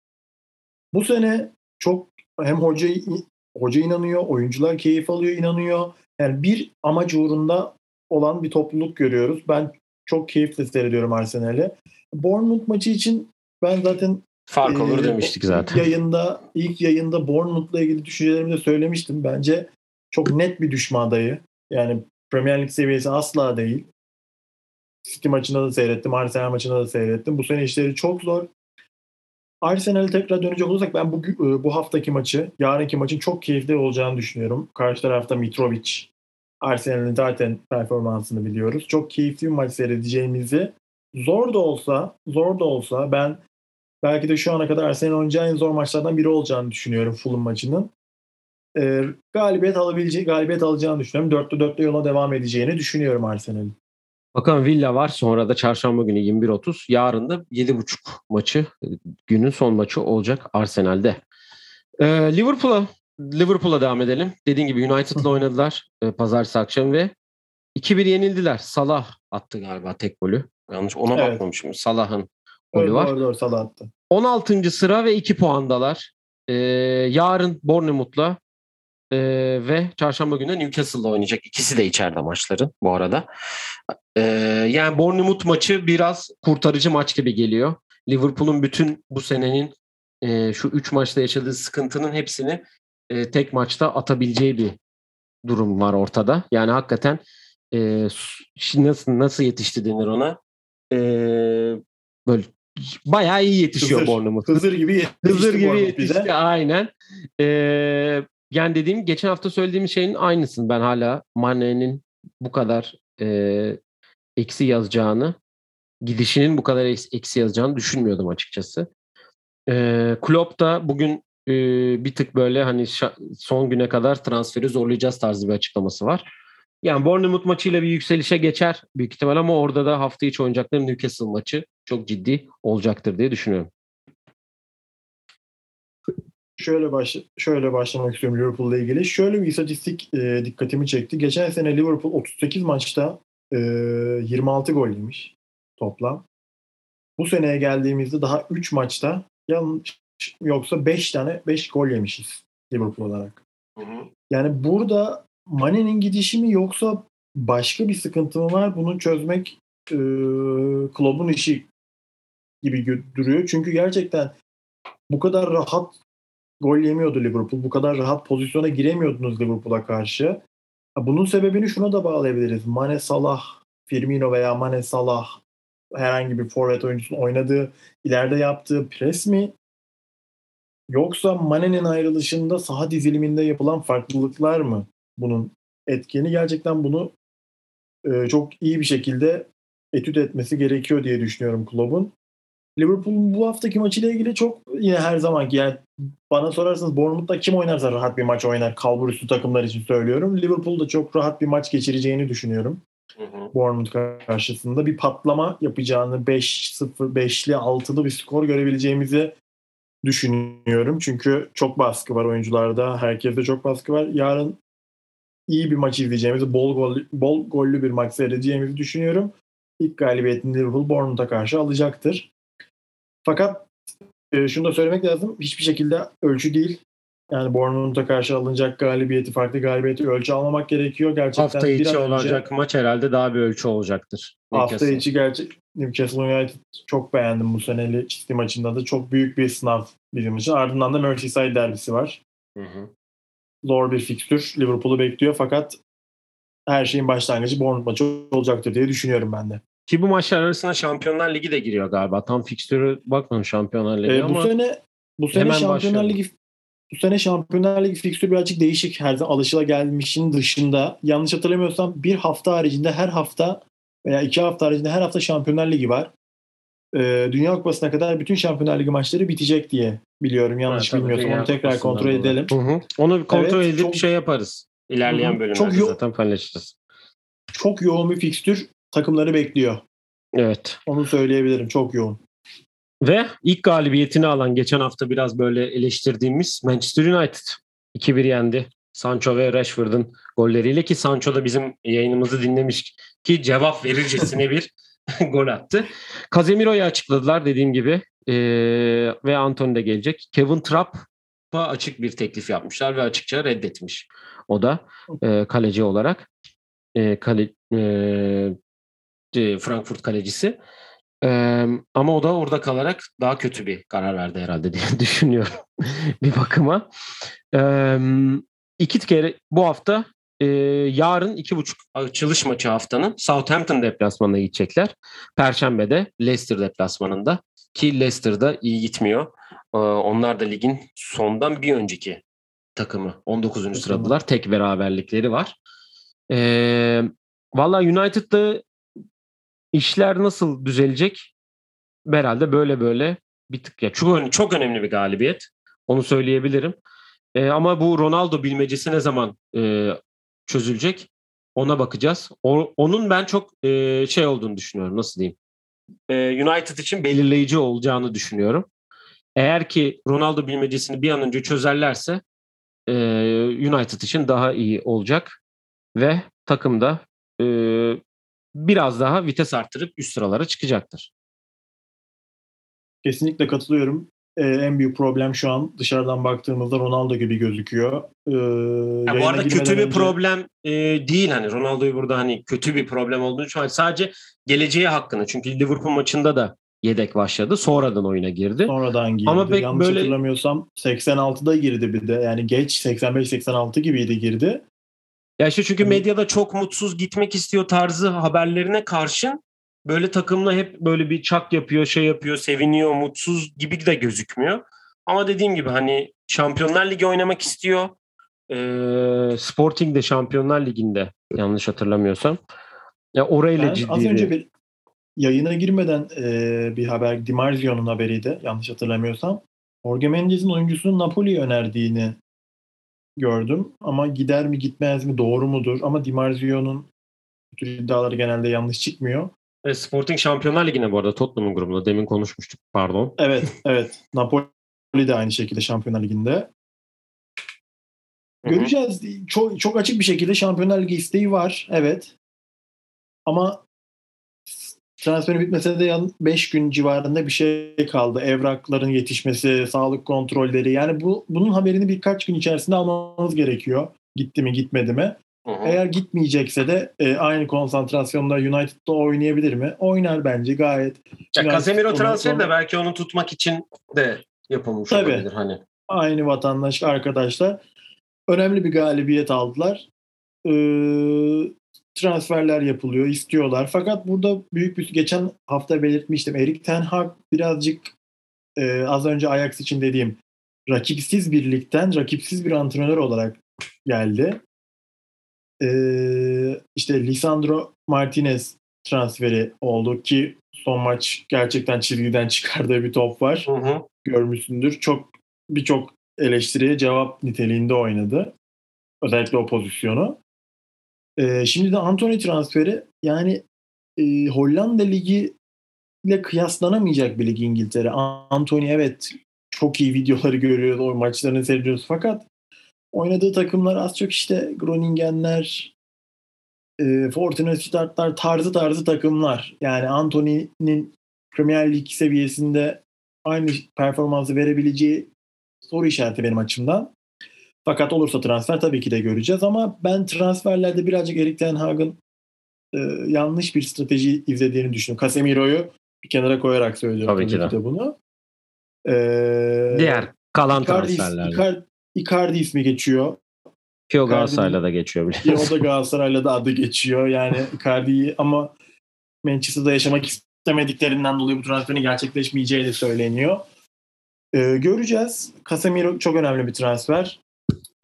Bu sene çok hem hoca hoca inanıyor, oyuncular keyif alıyor, inanıyor. Yani bir amaç uğrunda olan bir topluluk görüyoruz. Ben çok keyifle seyrediyorum Arsenal'i. Bournemouth maçı için ben zaten fark olur e, demiştik zaten. Yayında ilk yayında Bournemouth'la ilgili düşüncelerimi de söylemiştim. Bence çok net bir düşme adayı. Yani Premier Lig seviyesi asla değil. City maçında da seyrettim, Arsenal maçında da seyrettim. Bu sene işleri çok zor. Arsenal'e tekrar dönecek olursak ben bu, e, bu haftaki maçı, yarınki maçın çok keyifli olacağını düşünüyorum. Karşı tarafta Mitrovic. Arsenal'in zaten performansını biliyoruz. Çok keyifli bir maç seyredeceğimizi zor da olsa, zor da olsa ben belki de şu ana kadar Arsenal oynayacağı en zor maçlardan biri olacağını düşünüyorum Fulham maçının. E, galibiyet alabileceği, galibiyet alacağını düşünüyorum. 4'te 4'te yola devam edeceğini düşünüyorum Arsenal'in. Bakalım Villa var. Sonra da çarşamba günü 21.30. Yarın da 7.30 maçı günün son maçı olacak Arsenal'de. Ee, Liverpool'a Liverpool'a devam edelim. Dediğim gibi United'la oynadılar e, pazartesi akşam ve 2-1 yenildiler. Salah attı galiba tek golü. Yanlış ona evet. bakmamışım. Salah'ın golü var. Doğru, doğru Salah attı. 16. sıra ve 2 puandalar. Ee, yarın Bournemouth'la e, ve çarşamba günü Newcastle'la oynayacak. İkisi de içeride maçların bu arada. E, yani Bournemouth maçı biraz kurtarıcı maç gibi geliyor. Liverpool'un bütün bu senenin e, şu 3 maçta yaşadığı sıkıntının hepsini e, tek maçta atabileceği bir durum var ortada. Yani hakikaten e, nasıl nasıl yetişti denir ona? E, böyle bayağı iyi yetişiyor Bournemouth. Hızır gibi yetişti. Hızır gibi yetişti bize. aynen. E, yani dediğim geçen hafta söylediğim şeyin aynısını ben hala Mane'nin bu kadar e, eksi yazacağını, gidişinin bu kadar eksi yazacağını düşünmüyordum açıkçası. E, Klopp da bugün e, bir tık böyle hani son güne kadar transferi zorlayacağız tarzı bir açıklaması var. Yani Bournemouth maçıyla bir yükselişe geçer büyük ihtimal ama orada da hafta içi oynayacakları Newcastle maçı çok ciddi olacaktır diye düşünüyorum şöyle baş şöyle başlamak istiyorum Liverpool'la ilgili. Şöyle bir istatistik e, dikkatimi çekti. Geçen sene Liverpool 38 maçta e, 26 gol yemiş toplam. Bu seneye geldiğimizde daha 3 maçta yanlış yoksa 5 tane 5 gol yemişiz Liverpool olarak. Hı hı. Yani burada Mane'nin gidişi mi yoksa başka bir sıkıntı mı var? Bunu çözmek e, Klopp'un işi gibi duruyor. Çünkü gerçekten bu kadar rahat gol yemiyordu Liverpool. Bu kadar rahat pozisyona giremiyordunuz Liverpool'a karşı. Bunun sebebini şuna da bağlayabiliriz. Mane Salah, Firmino veya Mane Salah herhangi bir forvet oyuncusunun oynadığı, ileride yaptığı pres mi? Yoksa Mane'nin ayrılışında saha diziliminde yapılan farklılıklar mı bunun etkeni? Gerçekten bunu e, çok iyi bir şekilde etüt etmesi gerekiyor diye düşünüyorum Klopp'un. Liverpool'un bu haftaki maçıyla ilgili çok yine her zamanki yani bana sorarsanız Bournemouth'ta kim oynarsa rahat bir maç oynar. Kalbur üstü takımlar için söylüyorum. Liverpool'da çok rahat bir maç geçireceğini düşünüyorum. Hı hı. Bournemouth karşısında bir patlama yapacağını 5-0, 5'li 6'lı bir skor görebileceğimizi düşünüyorum. Çünkü çok baskı var oyuncularda. Herkeste çok baskı var. Yarın iyi bir maç izleyeceğimizi, bol, gol, bol gollü bir maç seyredeceğimizi düşünüyorum. İlk galibiyetini Liverpool Bournemouth'a karşı alacaktır. Fakat e, şunu da söylemek lazım. Hiçbir şekilde ölçü değil. Yani Bournemouth'a karşı alınacak galibiyeti, farklı galibiyeti ölçü almamak gerekiyor. Gerçekten hafta içi olacak önce, maç herhalde daha bir ölçü olacaktır. Hafta Newcastle. içi gerçek Newcastle United çok beğendim bu seneli City maçında da. Çok büyük bir sınav bizim için. Ardından da Merseyside derbisi var. Hı hı. Zor bir fikstür. Liverpool'u bekliyor fakat her şeyin başlangıcı Bournemouth maçı olacaktır diye düşünüyorum ben de. Ki bu maçlar arasında Şampiyonlar Ligi de giriyor galiba. Tam fikstürü bakmadım Şampiyonlar Ligi ama. Bu sene bu sene Şampiyonlar başlayalım. Ligi bu sene Şampiyonlar Ligi fikstürü birazcık değişik. Her zaman alışılagelmişin dışında. Yanlış hatırlamıyorsam bir hafta haricinde her hafta veya iki hafta haricinde her hafta Şampiyonlar Ligi var. Ee, Dünya Kupası'na kadar bütün Şampiyonlar Ligi maçları bitecek diye biliyorum. Yanlış evet, bilmiyorsam onu tekrar kontrol edelim. Hı hı. Onu bir kontrol evet, edip çok, şey yaparız. İlerleyen hı bölümlerde çok zaten paylaşacağız. Çok yoğun bir fikstür takımları bekliyor. Evet. Onu söyleyebilirim. Çok yoğun. Ve ilk galibiyetini alan geçen hafta biraz böyle eleştirdiğimiz Manchester United 2-1 yendi. Sancho ve Rashford'un golleriyle ki Sancho da bizim yayınımızı dinlemiş ki cevap verircesine bir gol attı. Casemiro'yu açıkladılar dediğim gibi ee, ve Anthony de gelecek. Kevin Trapp'a açık bir teklif yapmışlar ve açıkça reddetmiş. O da e, kaleci olarak. E, kale, e, Frankfurt kalecisi. Ee, ama o da orada kalarak daha kötü bir karar verdi herhalde diye düşünüyorum bir bakıma. Ee, iki kere bu hafta e, yarın iki buçuk açılış maçı haftanın Southampton deplasmanına gidecekler. Perşembede Leicester deplasmanında ki Leicester'da iyi gitmiyor. Ee, onlar da ligin sondan bir önceki takımı 19. sıradılar. Tek beraberlikleri var. Ee, Valla United'da işler nasıl düzelecek? Herhalde böyle böyle bir tık ya çok çok önemli bir galibiyet. Onu söyleyebilirim. E, ama bu Ronaldo bilmecesi ne zaman e, çözülecek? Ona bakacağız. O, onun ben çok e, şey olduğunu düşünüyorum. Nasıl diyeyim? E, United için belirleyici olacağını düşünüyorum. Eğer ki Ronaldo bilmecesini bir an önce çözerlerse e, United için daha iyi olacak ve takımda e, biraz daha vites arttırıp üst sıralara çıkacaktır. Kesinlikle katılıyorum. Ee, en büyük problem şu an dışarıdan baktığımızda Ronaldo gibi gözüküyor. Ee, ya bu arada kötü bir önce... problem e, değil hani Ronaldo'yu burada hani kötü bir problem olduğunu düşünüyorum. Sadece geleceği hakkında çünkü Liverpool maçında da yedek başladı. Sonradan oyuna girdi. Sonradan girdi. Ama pek Yanlış böyle... hatırlamıyorsam 86'da girdi bir de. Yani geç 85-86 gibiydi girdi. Ya işte çünkü medyada çok mutsuz gitmek istiyor tarzı haberlerine karşın böyle takımla hep böyle bir çak yapıyor, şey yapıyor, seviniyor, mutsuz gibi de gözükmüyor. Ama dediğim gibi hani Şampiyonlar Ligi oynamak istiyor. Ee, Sporting de Şampiyonlar Ligi'nde yanlış hatırlamıyorsam. Ya orayla ben ciddi az önce bir yayına girmeden e, bir haber Di Marzio'nun haberiydi yanlış hatırlamıyorsam. Jorge Mendes'in oyuncusunun Napoli'yi önerdiğini gördüm. Ama gider mi gitmez mi doğru mudur? Ama Di Marzio'nun iddiaları genelde yanlış çıkmıyor. E, Sporting Şampiyonlar Ligi'ne bu arada Tottenham'ın grubunda. Demin konuşmuştuk pardon. Evet evet. Napoli de aynı şekilde Şampiyonlar Ligi'nde. Göreceğiz. Çok, çok açık bir şekilde Şampiyonlar Ligi isteği var. Evet. Ama transferin bitmesine de 5 gün civarında bir şey kaldı. Evrakların yetişmesi, sağlık kontrolleri. Yani bu bunun haberini birkaç gün içerisinde almamız gerekiyor. Gitti mi gitmedi mi? Hı hı. Eğer gitmeyecekse de e, aynı konsantrasyonda United'da oynayabilir mi? Oynar bence gayet. Ya Casemiro transferi de belki onu tutmak için de yapılmış Tabii. olabilir hani. aynı vatandaş arkadaşlar önemli bir galibiyet aldılar. Ee, transferler yapılıyor, istiyorlar. Fakat burada büyük bir geçen hafta belirtmiştim. Erik Ten Hag birazcık e, az önce Ajax için dediğim rakipsiz birlikten rakipsiz bir antrenör olarak geldi. Ee, işte Lisandro Martinez transferi oldu ki son maç gerçekten çizgiden çıkardığı bir top var. Hı hı. Görmüşsündür. Çok birçok eleştiriye cevap niteliğinde oynadı. Özellikle o pozisyonu. Ee, şimdi de Anthony transferi yani e, Hollanda Ligi ile kıyaslanamayacak bir lig İngiltere. Anthony evet çok iyi videoları görüyoruz, o maçlarını seyrediyoruz fakat oynadığı takımlar az çok işte Groningenler, e, Fortuna Startlar tarzı tarzı takımlar. Yani Anthony'nin Premier Lig seviyesinde aynı performansı verebileceği soru işareti benim açımdan. Fakat olursa transfer tabii ki de göreceğiz ama ben transferlerde birazcık Erik Ten Hag'ın e, yanlış bir strateji izlediğini düşünüyorum. Casemiro'yu bir kenara koyarak söylüyorum Tabii ki de. de bunu. Ee, Diğer kalan Icardi, transferlerde. Icardi, Icardi ismi geçiyor. Ki o Galatasaray'la da geçiyor biliyorsun. o da Galatasaray'la da adı geçiyor. Yani Icardi'yi ama Manchester'da yaşamak istemediklerinden dolayı bu transferin gerçekleşmeyeceği de söyleniyor. Ee, göreceğiz. Casemiro çok önemli bir transfer.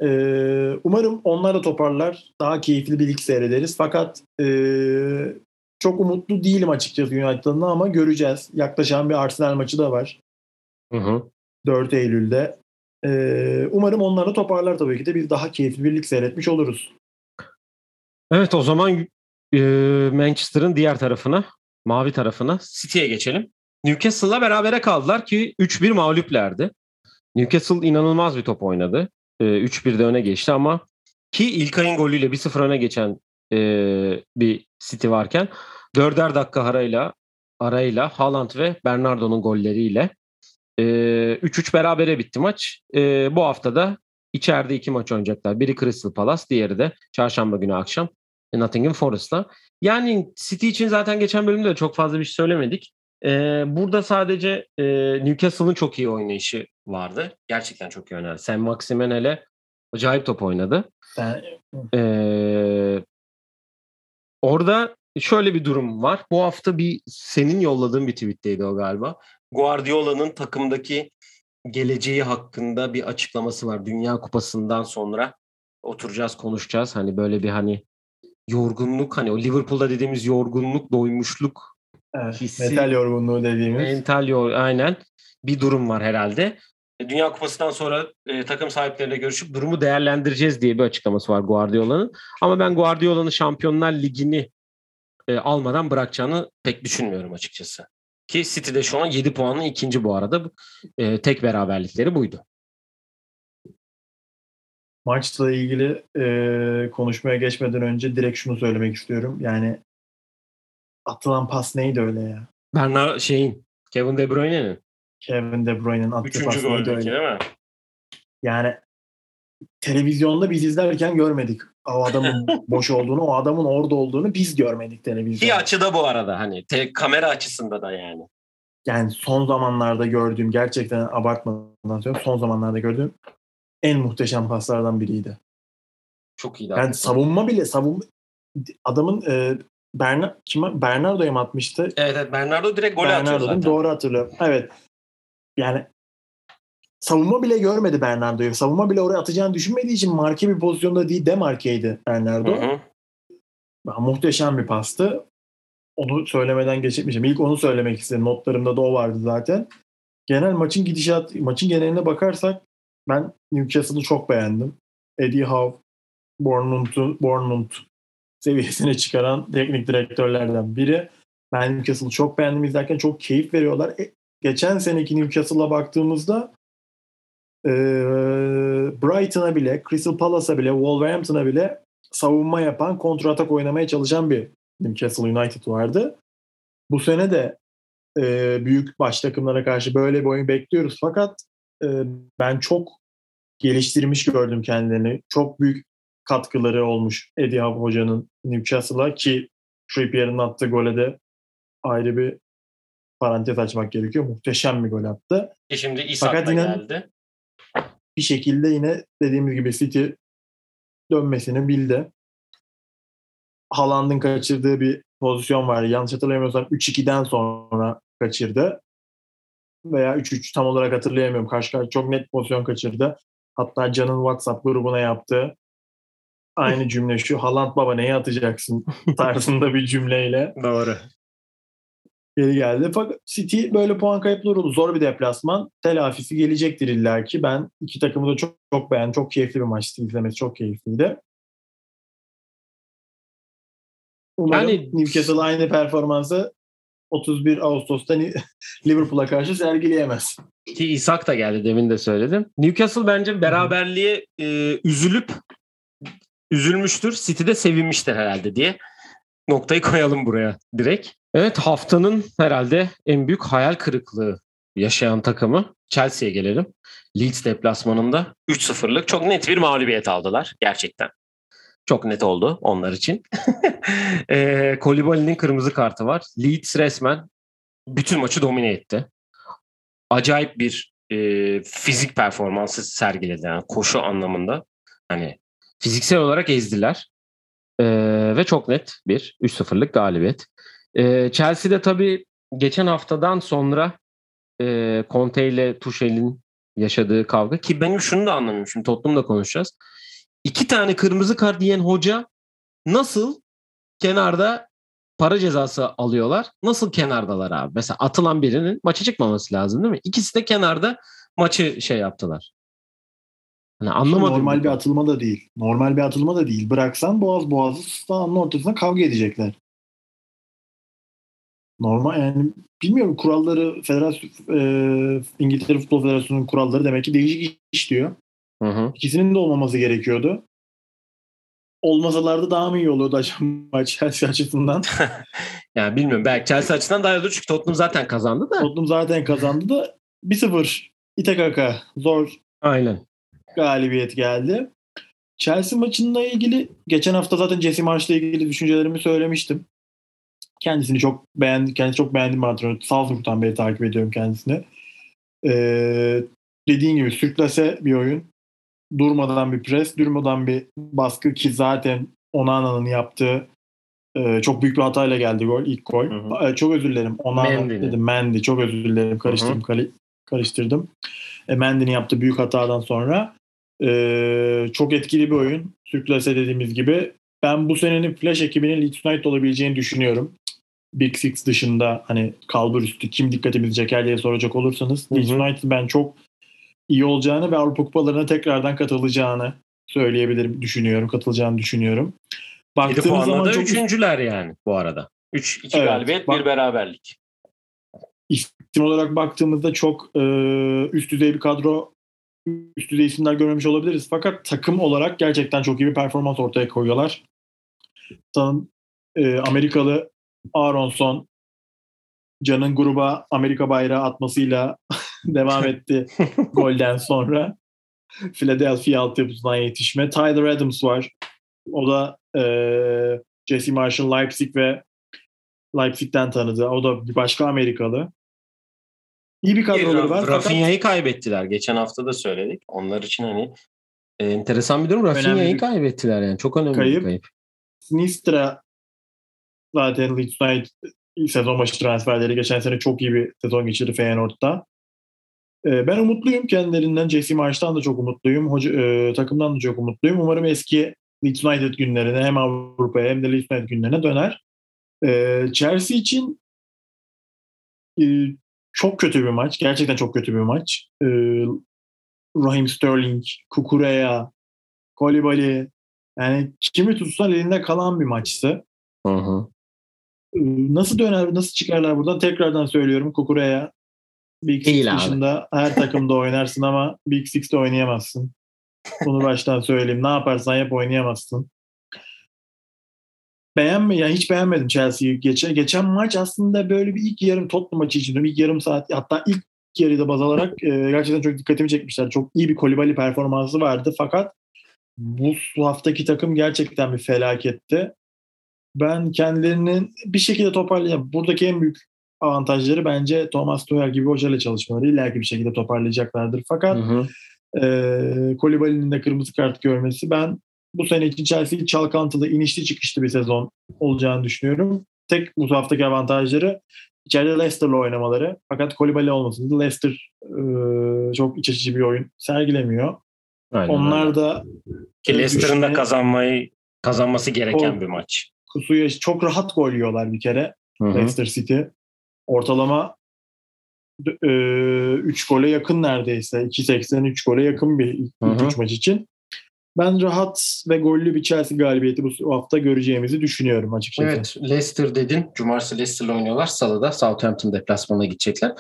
Ee, umarım onlar da toparlar. Daha keyifli bir lig seyrederiz. Fakat ee, çok umutlu değilim açıkçası United'dan ama göreceğiz. Yaklaşan bir Arsenal maçı da var. Hı hı. 4 Eylül'de. Ee, umarım onlar da toparlar tabii ki de biz daha keyifli bir lig seyretmiş oluruz. Evet o zaman e, Manchester'ın diğer tarafına, mavi tarafına City'ye geçelim. Newcastle'la berabere kaldılar ki 3-1 mağluplerdi. Newcastle inanılmaz bir top oynadı. E, 3-1'de öne geçti ama ki İlkay'ın golüyle 1-0 öne geçen e, bir City varken dörder dakika arayla arayla Haaland ve Bernardo'nun golleriyle 3-3 berabere bitti maç. E, bu hafta da içeride iki maç oynayacaklar. Biri Crystal Palace, diğeri de çarşamba günü akşam Nottingham Forest'la. Yani City için zaten geçen bölümde de çok fazla bir şey söylemedik. Ee, burada sadece e, Newcastle'ın çok iyi oynayışı vardı. Gerçekten çok iyi oynadı. Sam Maximen hele acayip top oynadı. Ben, Ee, orada şöyle bir durum var. Bu hafta bir senin yolladığın bir tweetteydi o galiba. Guardiola'nın takımdaki geleceği hakkında bir açıklaması var. Dünya Kupası'ndan sonra oturacağız, konuşacağız. Hani böyle bir hani yorgunluk hani o Liverpool'da dediğimiz yorgunluk, doymuşluk, evet, Hissi- metal yorgunluğu dediğimiz. mental yor aynen bir durum var herhalde. Dünya Kupası'ndan sonra e, takım sahipleriyle görüşüp durumu değerlendireceğiz diye bir açıklaması var Guardiola'nın. Ama ben Guardiola'nın Şampiyonlar Ligi'ni e, almadan bırakacağını pek düşünmüyorum açıkçası. Ki City'de şu an 7 puanlı ikinci bu arada. E, tek beraberlikleri buydu. Maçla ilgili e, konuşmaya geçmeden önce direkt şunu söylemek istiyorum. Yani atılan pas neydi öyle ya? Bernard şeyin Kevin De Bruyne'nin Kevin De Bruyne'nin attığı üçüncü pas neydi öyle? değil mi? Yani televizyonda biz izlerken görmedik. O adamın boş olduğunu, o adamın orada olduğunu biz görmedik televizyonda. açıda bu arada hani te- kamera açısında da yani. Yani son zamanlarda gördüğüm, gerçekten abartmadan söylüyorum, son zamanlarda gördüğüm en muhteşem paslardan biriydi. Çok iyi. Yani savunma bile, savunma adamın e, Berna, kime, Bernardo'ya mı atmıştı? Evet, evet Bernardo direkt gol atıyor zaten. Doğru hatırlıyorum. Evet. Yani savunma bile görmedi Bernardo'yu. Savunma bile oraya atacağını düşünmediği için marke bir pozisyonda değil demarkeydi Bernardo. Hı hı. Ya, muhteşem bir pastı. Onu söylemeden geçemeyeceğim. İlk onu söylemek istedim. Notlarımda da o vardı zaten. Genel maçın gidişat, maçın geneline bakarsak ben Newcastle'ı çok beğendim. Eddie Howe, Bournemouth'u, Bournemouth seviyesine çıkaran teknik direktörlerden biri. Ben Newcastle'ı çok beğendim izlerken çok keyif veriyorlar. E, geçen seneki Newcastle'a baktığımızda e, Brighton'a bile, Crystal Palace'a bile, Wolverhampton'a bile savunma yapan, kontratak oynamaya çalışan bir Newcastle United vardı. Bu sene de e, büyük baş takımlara karşı böyle bir oyun bekliyoruz. Fakat e, ben çok geliştirmiş gördüm kendilerini. Çok büyük katkıları olmuş Eddie Howe hocanın Newcastle'a ki Trippier'in attığı gole de ayrı bir parantez açmak gerekiyor. Muhteşem bir gol attı. E şimdi İshak Fakat da inan- geldi. Bir şekilde yine dediğimiz gibi City dönmesini bildi. Haaland'ın kaçırdığı bir pozisyon var. Yanlış hatırlamıyorsam 3-2'den sonra kaçırdı. Veya 3-3 tam olarak hatırlayamıyorum. Karşı karşı çok net pozisyon kaçırdı. Hatta Can'ın WhatsApp grubuna yaptığı aynı cümle şu Haaland baba neye atacaksın tarzında bir cümleyle. Doğru. Geri geldi. Fakat City böyle puan kayıpları oldu. Zor bir deplasman. Telafisi gelecektir illaki. Ben iki takımı da çok, çok beğendim. Çok keyifli bir maçtı. izlemesi çok keyifliydi. Umarım yani, Newcastle aynı performansı 31 Ağustos'ta Liverpool'a karşı sergileyemez. Ki İshak da geldi demin de söyledim. Newcastle bence beraberliğe e, üzülüp üzülmüştür. City de sevinmiştir herhalde diye noktayı koyalım buraya direkt. Evet haftanın herhalde en büyük hayal kırıklığı yaşayan takımı Chelsea'ye gelelim. Leeds deplasmanında 3-0'lık çok net bir mağlubiyet aldılar gerçekten. Çok net oldu onlar için. e, Kolibali'nin kırmızı kartı var. Leeds resmen bütün maçı domine etti. Acayip bir e, fizik performansı sergiledi. Yani koşu anlamında. Hani fiziksel olarak ezdiler. E, ve çok net bir 3-0'lık galibiyet. E, Chelsea'de tabii geçen haftadan sonra e, Conte ile Tuchel'in yaşadığı kavga ki benim şunu da anlamıyorum. Şimdi Tottenham'da konuşacağız iki tane kırmızı kart diyen hoca nasıl kenarda para cezası alıyorlar? Nasıl kenardalar abi? Mesela atılan birinin maça çıkmaması lazım değil mi? İkisi de kenarda maçı şey yaptılar. Hani anlamadım. Normal bir atılma da değil. Normal bir atılma da değil. Bıraksan boğaz boğazı sahanın ortasında kavga edecekler. Normal yani bilmiyorum kuralları federasyon e, İngiltere Futbol Federasyonu'nun kuralları demek ki değişik işliyor. Hı hı. İkisinin de olmaması gerekiyordu. Olmasalardı daha mı iyi olurdu acaba Chelsea açısından? yani bilmiyorum. Belki Chelsea açısından daha iyi olur çünkü Tottenham zaten kazandı da. Tottenham zaten kazandı da 1-0 İte kaka zor Aynen. galibiyet geldi. Chelsea maçınla ilgili geçen hafta zaten Jesse Marsh'la ilgili düşüncelerimi söylemiştim. Kendisini çok beğendim. Kendisi çok beğendim bir antrenör. Salzburg'dan beri takip ediyorum kendisini. Ee, dediğin gibi sürklase bir oyun durmadan bir pres, durmadan bir baskı ki zaten Onana'nın yaptığı e, çok büyük bir hatayla geldi gol, ilk gol. Hı hı. E, çok özür dilerim. Onana dedim. Mendy. Çok özür dilerim. Karıştırdım. Hı hı. karıştırdım. E, Mendy'nin yaptığı büyük hatadan sonra e, çok etkili bir oyun. Sürklase dediğimiz gibi. Ben bu senenin Flash ekibinin Leeds United olabileceğini düşünüyorum. Big Six dışında hani kalbur üstü kim dikkatimizi çeker diye soracak olursanız. Leeds United ben çok iyi olacağını ve Avrupa Kupalarına tekrardan katılacağını söyleyebilirim, düşünüyorum, katılacağını düşünüyorum. Baktığımız zaman çok üçüncüler yani bu arada. 3 2 evet, galibiyet, bak, bir beraberlik. İsim olarak baktığımızda çok e, üst düzey bir kadro, üst düzey isimler görmemiş olabiliriz. Fakat takım olarak gerçekten çok iyi bir performans ortaya koyuyorlar. Sanırım e, Amerikalı Aronson Can'ın gruba Amerika bayrağı atmasıyla devam etti golden sonra. Philadelphia altyapısından yetişme. Tyler Adams var. O da e, Jesse Marshall Leipzig ve Leipzig'ten tanıdı. O da bir başka Amerikalı. İyi bir kadroları var. Rafinha'yı fakat... kaybettiler. Geçen hafta da söyledik. Onlar için hani e, enteresan bir durum. Rafinha'yı kaybettiler yani. Çok önemli kayıp. bir kayıp. Nistra zaten Leeds United sezon başı transferleri geçen sene çok iyi bir sezon geçirdi Feyenoord'da. Ee, ben umutluyum kendilerinden. Jesse Marsh'tan da çok umutluyum. Hoca, e, takımdan da çok umutluyum. Umarım eski Leeds United günlerine hem Avrupa'ya hem de Leeds United günlerine döner. E, Chelsea için e, çok kötü bir maç. Gerçekten çok kötü bir maç. E, Raheem Sterling, Kukureya, Kolibali yani kimi tutsan elinde kalan bir maçtı. Hı hı. Nasıl döner, nasıl çıkarlar buradan? Tekrardan söylüyorum Kukureya Big Six dışında her takımda oynarsın ama Big Six'te oynayamazsın. Bunu baştan söyleyeyim. Ne yaparsan yap oynayamazsın. Beğenme ya hiç beğenmedim Chelsea'yi. Geçen, geçen maç aslında böyle bir ilk yarım Tottenham maçı için ilk yarım saat hatta ilk yarıda baz alarak e, gerçekten çok dikkatimi çekmişler. Çok iyi bir Kolibali performansı vardı fakat bu haftaki takım gerçekten bir felaketti. Ben kendilerinin bir şekilde toparlayacağım. Buradaki en büyük avantajları bence Thomas Tuchel gibi hocayla çalışmaları. İlla ki bir şekilde toparlayacaklardır. Fakat hı hı. E, Kolibali'nin de kırmızı kart görmesi. Ben bu sene için Chelsea'yi çalkantılı, inişli çıkışlı bir sezon olacağını düşünüyorum. Tek bu haftaki avantajları içeride Leicester'la oynamaları. Fakat Kolibali olmasın. Leicester e, çok iç açıcı bir oyun sergilemiyor. Aynen Onlar öyle. da ki Leicester'ın da kazanmayı kazanması gereken o, bir maç. Kusuya çok rahat gol yiyorlar bir kere. Hı-hı. Leicester City. Ortalama 3 e, gole yakın neredeyse. 2.83 gole yakın bir 3 maç için. Ben rahat ve gollü bir Chelsea galibiyeti bu hafta göreceğimizi düşünüyorum açıkçası. Evet Leicester dedin. Cumartesi Leicester'la oynuyorlar. Salıda Southampton deplasmanına gidecekler.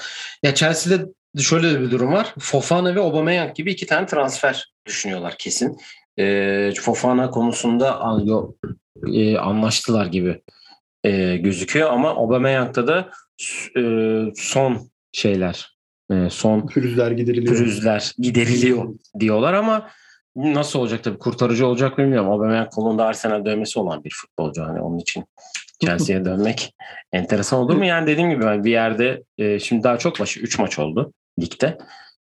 Ya Chelsea'de şöyle bir durum var. Fofana ve Aubameyang gibi iki tane transfer düşünüyorlar kesin. E, Fofana konusunda e, anlaştılar gibi e, gözüküyor ama Aubameyang'da da e, son şeyler e, son pürüzler gideriliyor. Pürüzler gideriliyor diyorlar ama nasıl olacak tabii kurtarıcı olacak bilmiyorum. Aubameyang kolunda Arsenal dövmesi olan bir futbolcu hani onun için Chelsea'ye dönmek enteresan olur mu? Yani dediğim gibi ben bir yerde e, şimdi daha çok başı 3 maç oldu ligde.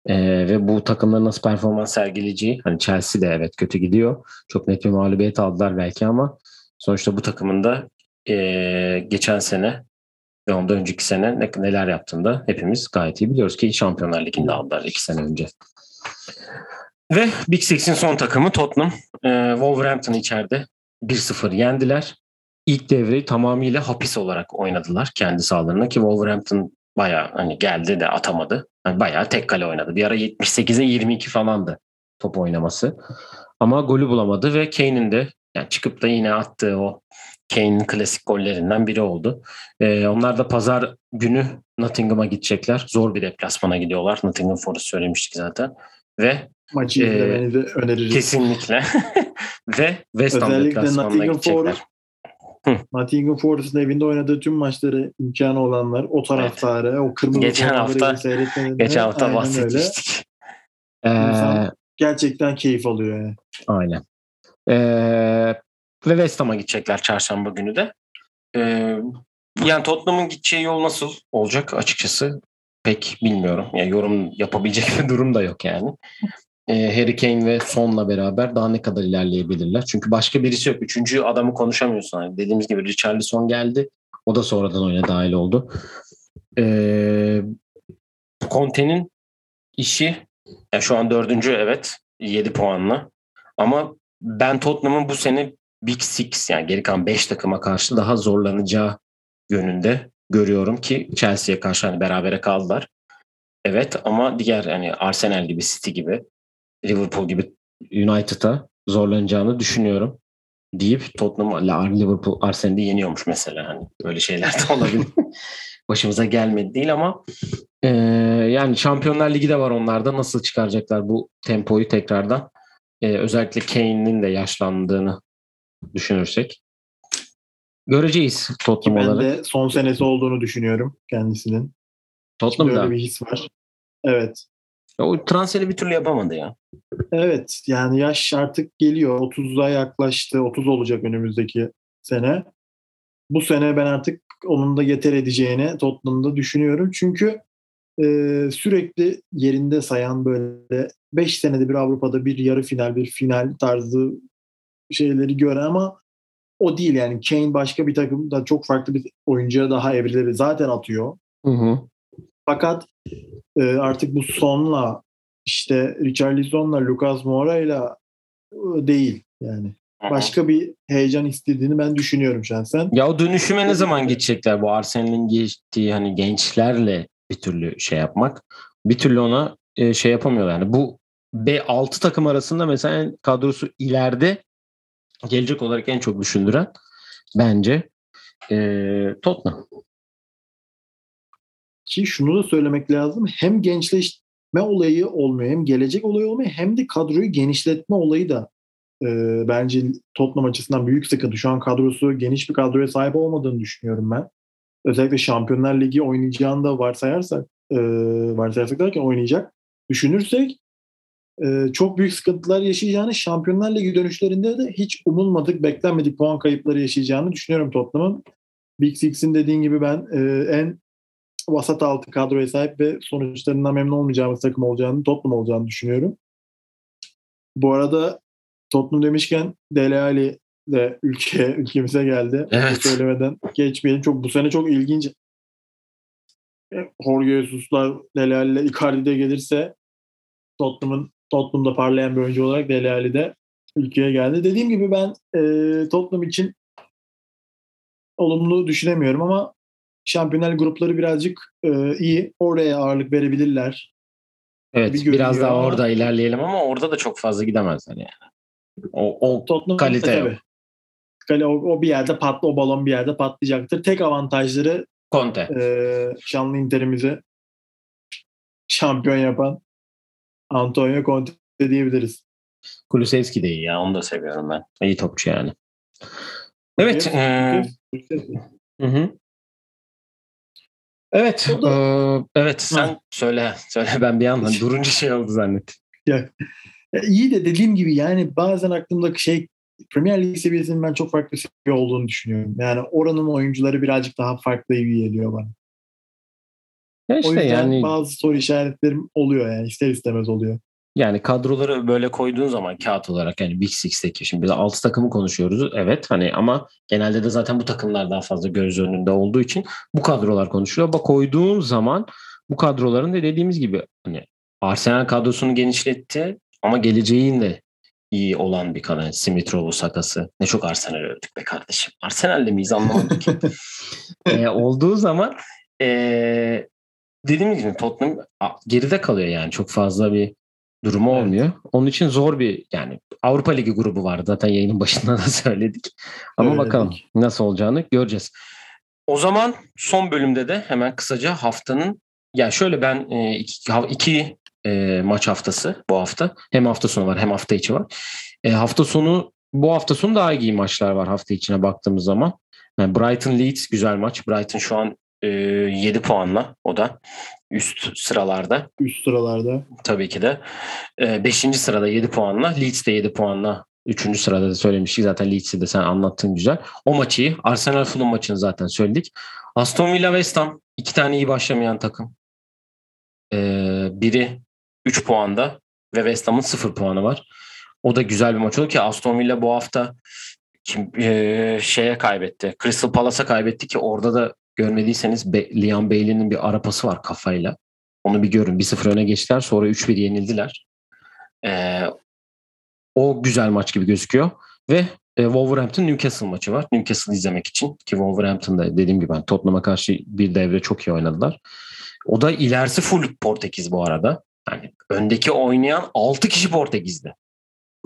E, ve bu takımların nasıl performans sergileyeceği hani Chelsea de evet kötü gidiyor. Çok net bir mağlubiyet aldılar belki ama sonuçta bu takımın da e, geçen sene ve ondan önceki sene ne, neler yaptığında hepimiz gayet iyi biliyoruz ki Şampiyonlar Ligi'nde aldılar iki sene önce. Ve Big Six'in son takımı Tottenham. E, Wolverhampton içeride 1-0 yendiler. İlk devreyi tamamıyla hapis olarak oynadılar kendi sahalarına ki Wolverhampton baya hani geldi de atamadı. Yani bayağı tek kale oynadı. Bir ara 78'e 22 falandı top oynaması. Ama golü bulamadı ve Kane'in de yani çıkıp da yine attığı o Kane'in klasik gollerinden biri oldu. Ee, onlar da pazar günü Nottingham'a gidecekler. Zor bir deplasmana gidiyorlar. Nottingham Forest söylemiştik zaten. Ve Maçı e, izlemeni öneririz. Kesinlikle. ve West Ham deplasmanına gidecekler. Forest, Nottingham Forest'ın evinde oynadığı tüm maçları imkanı olanlar o taraftarı, evet. o kırmızı geçen hafta geçen hafta bahsetmiştik. Ee, gerçekten keyif alıyor yani. Aynen. Ee, ve West Ham'a gidecekler çarşamba günü de. Ee, yani Tottenham'ın gideceği yol nasıl olacak açıkçası pek bilmiyorum. Yani yorum yapabilecek bir durum da yok yani e, Harry Kane ve Son'la beraber daha ne kadar ilerleyebilirler. Çünkü başka birisi yok. Üçüncü adamı konuşamıyorsun. Yani dediğimiz gibi Richarlison geldi. O da sonradan oyuna dahil oldu. E, Conte'nin işi yani şu an dördüncü evet 7 puanla. Ama ben Tottenham'ın bu sene Big Six yani geri kalan 5 takıma karşı daha zorlanacağı yönünde görüyorum ki Chelsea'ye karşı hani berabere kaldılar. Evet ama diğer yani Arsenal gibi City gibi Liverpool gibi United'a zorlanacağını düşünüyorum deyip Tottenham Liverpool Arsenal'i yeniyormuş mesela hani böyle şeyler de olabilir. Başımıza gelmedi değil ama e, yani Şampiyonlar Ligi de var onlarda nasıl çıkaracaklar bu tempoyu tekrardan e, özellikle Kane'in de yaşlandığını düşünürsek göreceğiz Tottenham olarak. Ben de son senesi olduğunu düşünüyorum kendisinin. Tottenham'da. Böyle bir his var. Evet. O transferi bir türlü yapamadı ya. Evet yani yaş artık geliyor. 30'a yaklaştı. 30 olacak önümüzdeki sene. Bu sene ben artık onun da yeter edeceğini Tottenham'da düşünüyorum. Çünkü e, sürekli yerinde sayan böyle 5 senede bir Avrupa'da bir yarı final, bir final tarzı şeyleri gören ama o değil yani. Kane başka bir takımda çok farklı bir oyuncuya daha evrileri zaten atıyor. Hı hı. Fakat e, artık bu sonla işte Richarlison'la Lucas Moura'yla e, değil yani. Başka bir heyecan istediğini ben düşünüyorum şahsen. Ya o dönüşüme ne zaman geçecekler bu Arsenal'in geçtiği hani gençlerle bir türlü şey yapmak. Bir türlü ona e, şey yapamıyorlar. Yani bu B6 takım arasında mesela kadrosu ileride gelecek olarak en çok düşündüren bence e, Tottenham. Ki şunu da söylemek lazım. Hem gençleşme olayı olmuyor hem gelecek olayı olmuyor hem de kadroyu genişletme olayı da e, bence Tottenham açısından büyük sıkıntı. Şu an kadrosu geniş bir kadroya sahip olmadığını düşünüyorum ben. Özellikle Şampiyonlar Ligi oynayacağını da varsayarsak e, varsayarsak derken oynayacak düşünürsek e, çok büyük sıkıntılar yaşayacağını Şampiyonlar Ligi dönüşlerinde de hiç umulmadık, beklenmedik puan kayıpları yaşayacağını düşünüyorum Tottenham'ın. Big Six'in dediğin gibi ben e, en vasat altı kadroya sahip ve sonuçlarından memnun olmayacağımız takım olacağını, Tottenham olacağını düşünüyorum. Bu arada Tottenham demişken Dele Alli de ülke ülkemize geldi. Evet. Söylemeden geçmeyelim. Çok bu sene çok ilginç. Jorge Jesus'lar Dele Alli ile Icardi de gelirse Tottenham'ın Tottenham'da parlayan bir oyuncu olarak Dele Alli de ülkeye geldi. Dediğim gibi ben e, Tottenham için olumlu düşünemiyorum ama şampiyonel grupları birazcık e, iyi. Oraya ağırlık verebilirler. Evet Bir biraz daha ama- orada ilerleyelim ama orada da çok fazla gidemezler yani. O, o Tottenham Kalite yok. Kale, o, o bir yerde patla, o balon bir yerde patlayacaktır. Tek avantajları Conte. e, şanlı Inter'imizi şampiyon yapan Antonio Conte diyebiliriz. Kulusevski de iyi ya. Onu da seviyorum ben. İyi topçu yani. Evet. eee, hı hı. Evet. O da- eee, evet sen söyle. Söyle ben bir yandan durunca şey oldu zannettim. Ya, iyi de dediğim gibi yani bazen aklımdaki şey Premier Lig seviyesinin ben çok farklı seviye olduğunu düşünüyorum. Yani oranın oyuncuları birazcık daha farklı iyi geliyor bana. Ya O işte yüzden yani bazı soru işaretlerim oluyor yani ister istemez oluyor. yani kadroları böyle koyduğun zaman kağıt olarak yani Big Six'teki şimdi biz 6 takımı konuşuyoruz. Evet hani ama genelde de zaten bu takımlar daha fazla göz önünde olduğu için bu kadrolar konuşuluyor. Ama koyduğun zaman bu kadroların da dediğimiz gibi hani Arsenal kadrosunu genişletti ama geleceğin de iyi olan bir kanal. Simitrov'u sakası. Ne çok Arsenal övdük be kardeşim. Arsenal'de miyiz anlamadık. Ee, olduğu zaman ee, dediğimiz gibi Tottenham geride kalıyor yani. Çok fazla bir durumu Evet. olmuyor. Onun için zor bir yani Avrupa Ligi grubu var. Zaten yayının başında da söyledik. Ama Söyledik. bakalım nasıl olacağını göreceğiz. O zaman son bölümde de hemen kısaca haftanın yani şöyle ben e, iki, iki, e, maç haftası bu hafta. Hem hafta sonu var hem hafta içi var. E, hafta sonu bu hafta sonu daha iyi maçlar var hafta içine baktığımız zaman. Yani Brighton Leeds güzel maç. Brighton şu an e, 7 puanla o da üst sıralarda Üst sıralarda. tabii ki de. 5. sırada 7 puanla. Leeds de 7 puanla. 3. sırada da söylemiştik. Zaten Leeds'i de sen anlattın güzel. O maçı. Arsenal Fulham maçını zaten söyledik. Aston Villa West Ham. iki tane iyi başlamayan takım. Ee, biri 3 puanda ve West Ham'ın 0 puanı var. O da güzel bir maç oldu ki Aston Villa bu hafta kim, ee, şeye kaybetti. Crystal Palace'a kaybetti ki orada da görmediyseniz Be- Liam Bailey'nin bir arapası var kafayla. Onu bir görün. 1-0 öne geçtiler. Sonra 3-1 yenildiler. Ee, o güzel maç gibi gözüküyor. Ve e, Wolverhampton Newcastle maçı var. Newcastle izlemek için. Ki Wolverhampton'da dediğim gibi ben Tottenham'a karşı bir devre çok iyi oynadılar. O da ilerisi full Portekiz bu arada. Yani öndeki oynayan 6 kişi Portekiz'de.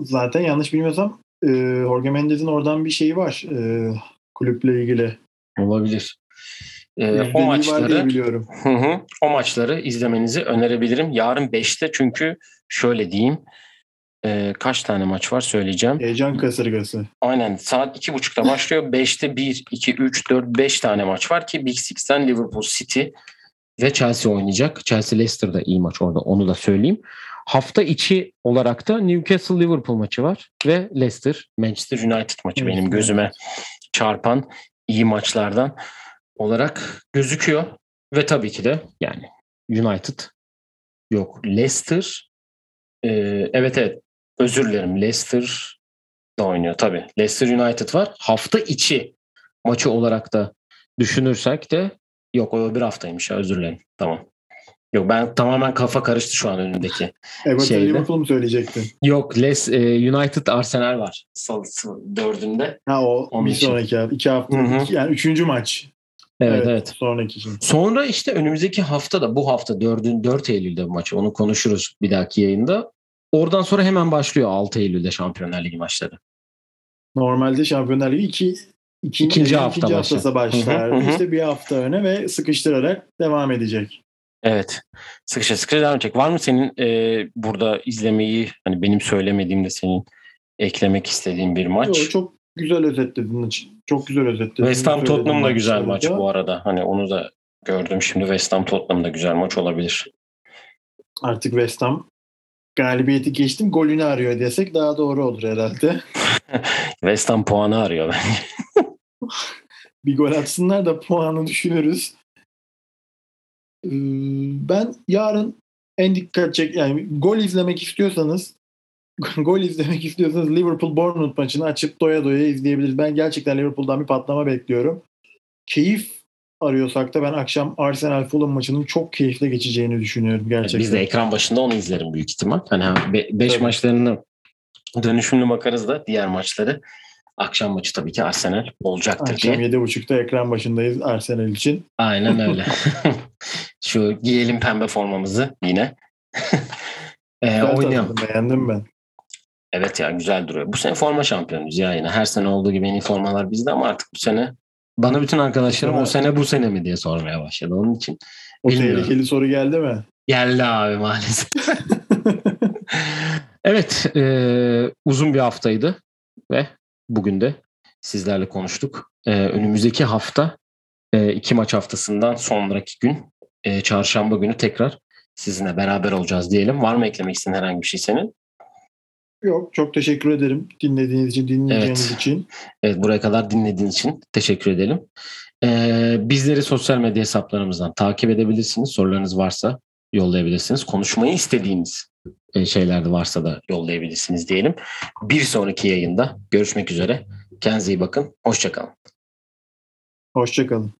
Zaten yanlış bilmiyorsam e, Jorge Mendez'in oradan bir şeyi var e, kulüple ilgili. Olabilir. Yüzdeliği o maçları biliyorum. Hı hı. O maçları izlemenizi önerebilirim. Yarın 5'te çünkü şöyle diyeyim. e, kaç tane maç var söyleyeceğim. Heyecan kasırgası. Aynen saat 2.30'da başlıyor. 5'te 1, 2, 3, 4, 5 tane maç var ki Big Six'ten Liverpool City ve Chelsea oynayacak. Chelsea Leicester'da iyi maç orada onu da söyleyeyim. Hafta içi olarak da Newcastle Liverpool maçı var ve Leicester Manchester United maçı Evet, benim gözüme çarpan iyi maçlardan olarak gözüküyor. Ve tabii ki de yani United yok Leicester e, evet evet özür dilerim Leicester da oynuyor tabii. Leicester United var. Hafta içi maçı olarak da düşünürsek de yok o bir haftaymış ya özür dilerim. Tamam. Yok ben tamamen kafa karıştı şu an önümdeki. Everton Şeyde. Liverpool mu söyleyecektin? Yok Les, e, United Arsenal var. Salı dördünde. Ha o Onun bir için. sonraki hafta. iki hafta. Hı hı. iki- yani üçüncü maç. Evet evet. Sonraki için. Sonra işte önümüzdeki hafta da bu hafta 4, 4 Eylül'de bu maçı. Onu konuşuruz bir dahaki yayında. Oradan sonra hemen başlıyor 6 Eylül'de Şampiyonlar Ligi maçları. Normalde Şampiyonlar Ligi iki, ikinci, İkinci hafta ikinci başlar. haftası başlar. Hı hı, hı hı. İşte bir hafta öne ve sıkıştırarak devam edecek. Evet. Sıkışa sıkışa devam edecek. Var mı senin e, burada izlemeyi hani benim söylemediğim de senin eklemek istediğin bir maç? Yo, çok güzel özetledin. Çok güzel özetledin. West Ham Tottenham da güzel maç bu arada. Hani onu da gördüm şimdi West Ham Tottenham da güzel maç olabilir. Artık West Ham galibiyeti geçtim golünü arıyor desek daha doğru olur herhalde. West Ham puanı arıyor ben. bir gol atsınlar da puanı düşünürüz. Ee, Ben yarın en dikkat çek yani gol izlemek istiyorsanız gol izlemek istiyorsanız Liverpool Bournemouth maçını açıp doya doya izleyebiliriz. Ben gerçekten Liverpool'dan bir patlama bekliyorum. Keyif arıyorsak da ben akşam Arsenal Fulham maçının çok keyifli geçeceğini düşünüyorum gerçekten. Biz de ekran başında onu izlerim büyük ihtimal. Hani 5 Tabii. maçlarını dönüşümlü bakarız da diğer maçları. Akşam maçı tabii ki Arsenal olacaktır Akşam diye. 7.30'da ekran başındayız Arsenal için. Aynen öyle. Şu giyelim pembe formamızı yine. ee, Güzel oynayalım. Beğendim ben. Evet ya güzel duruyor. Bu sene forma şampiyonuyuz ya yine. Her sene olduğu gibi en iyi formalar bizde ama artık bu sene bana bütün arkadaşlarım o sene bu sene mi diye sormaya başladı. Onun için O Bilmiyorum. tehlikeli soru geldi mi? geldi abi maalesef. evet e, uzun bir haftaydı ve bugün de sizlerle konuştuk. E, önümüzdeki hafta e, iki maç haftasından sonraki gün e, çarşamba günü tekrar sizinle beraber olacağız diyelim. Var mı eklemek istediğin herhangi bir şey senin? Yok çok teşekkür ederim dinlediğiniz için dinleyeceğiniz Evet. için. Evet buraya kadar dinlediğin için teşekkür edelim. Ee, bizleri sosyal medya hesaplarımızdan takip edebilirsiniz. Sorularınız varsa yollayabilirsiniz. Konuşmayı istediğiniz e, şeyler de varsa da yollayabilirsiniz diyelim. Bir sonraki yayında görüşmek üzere. Kendinize iyi bakın. Hoşçakalın. Hoşçakalın.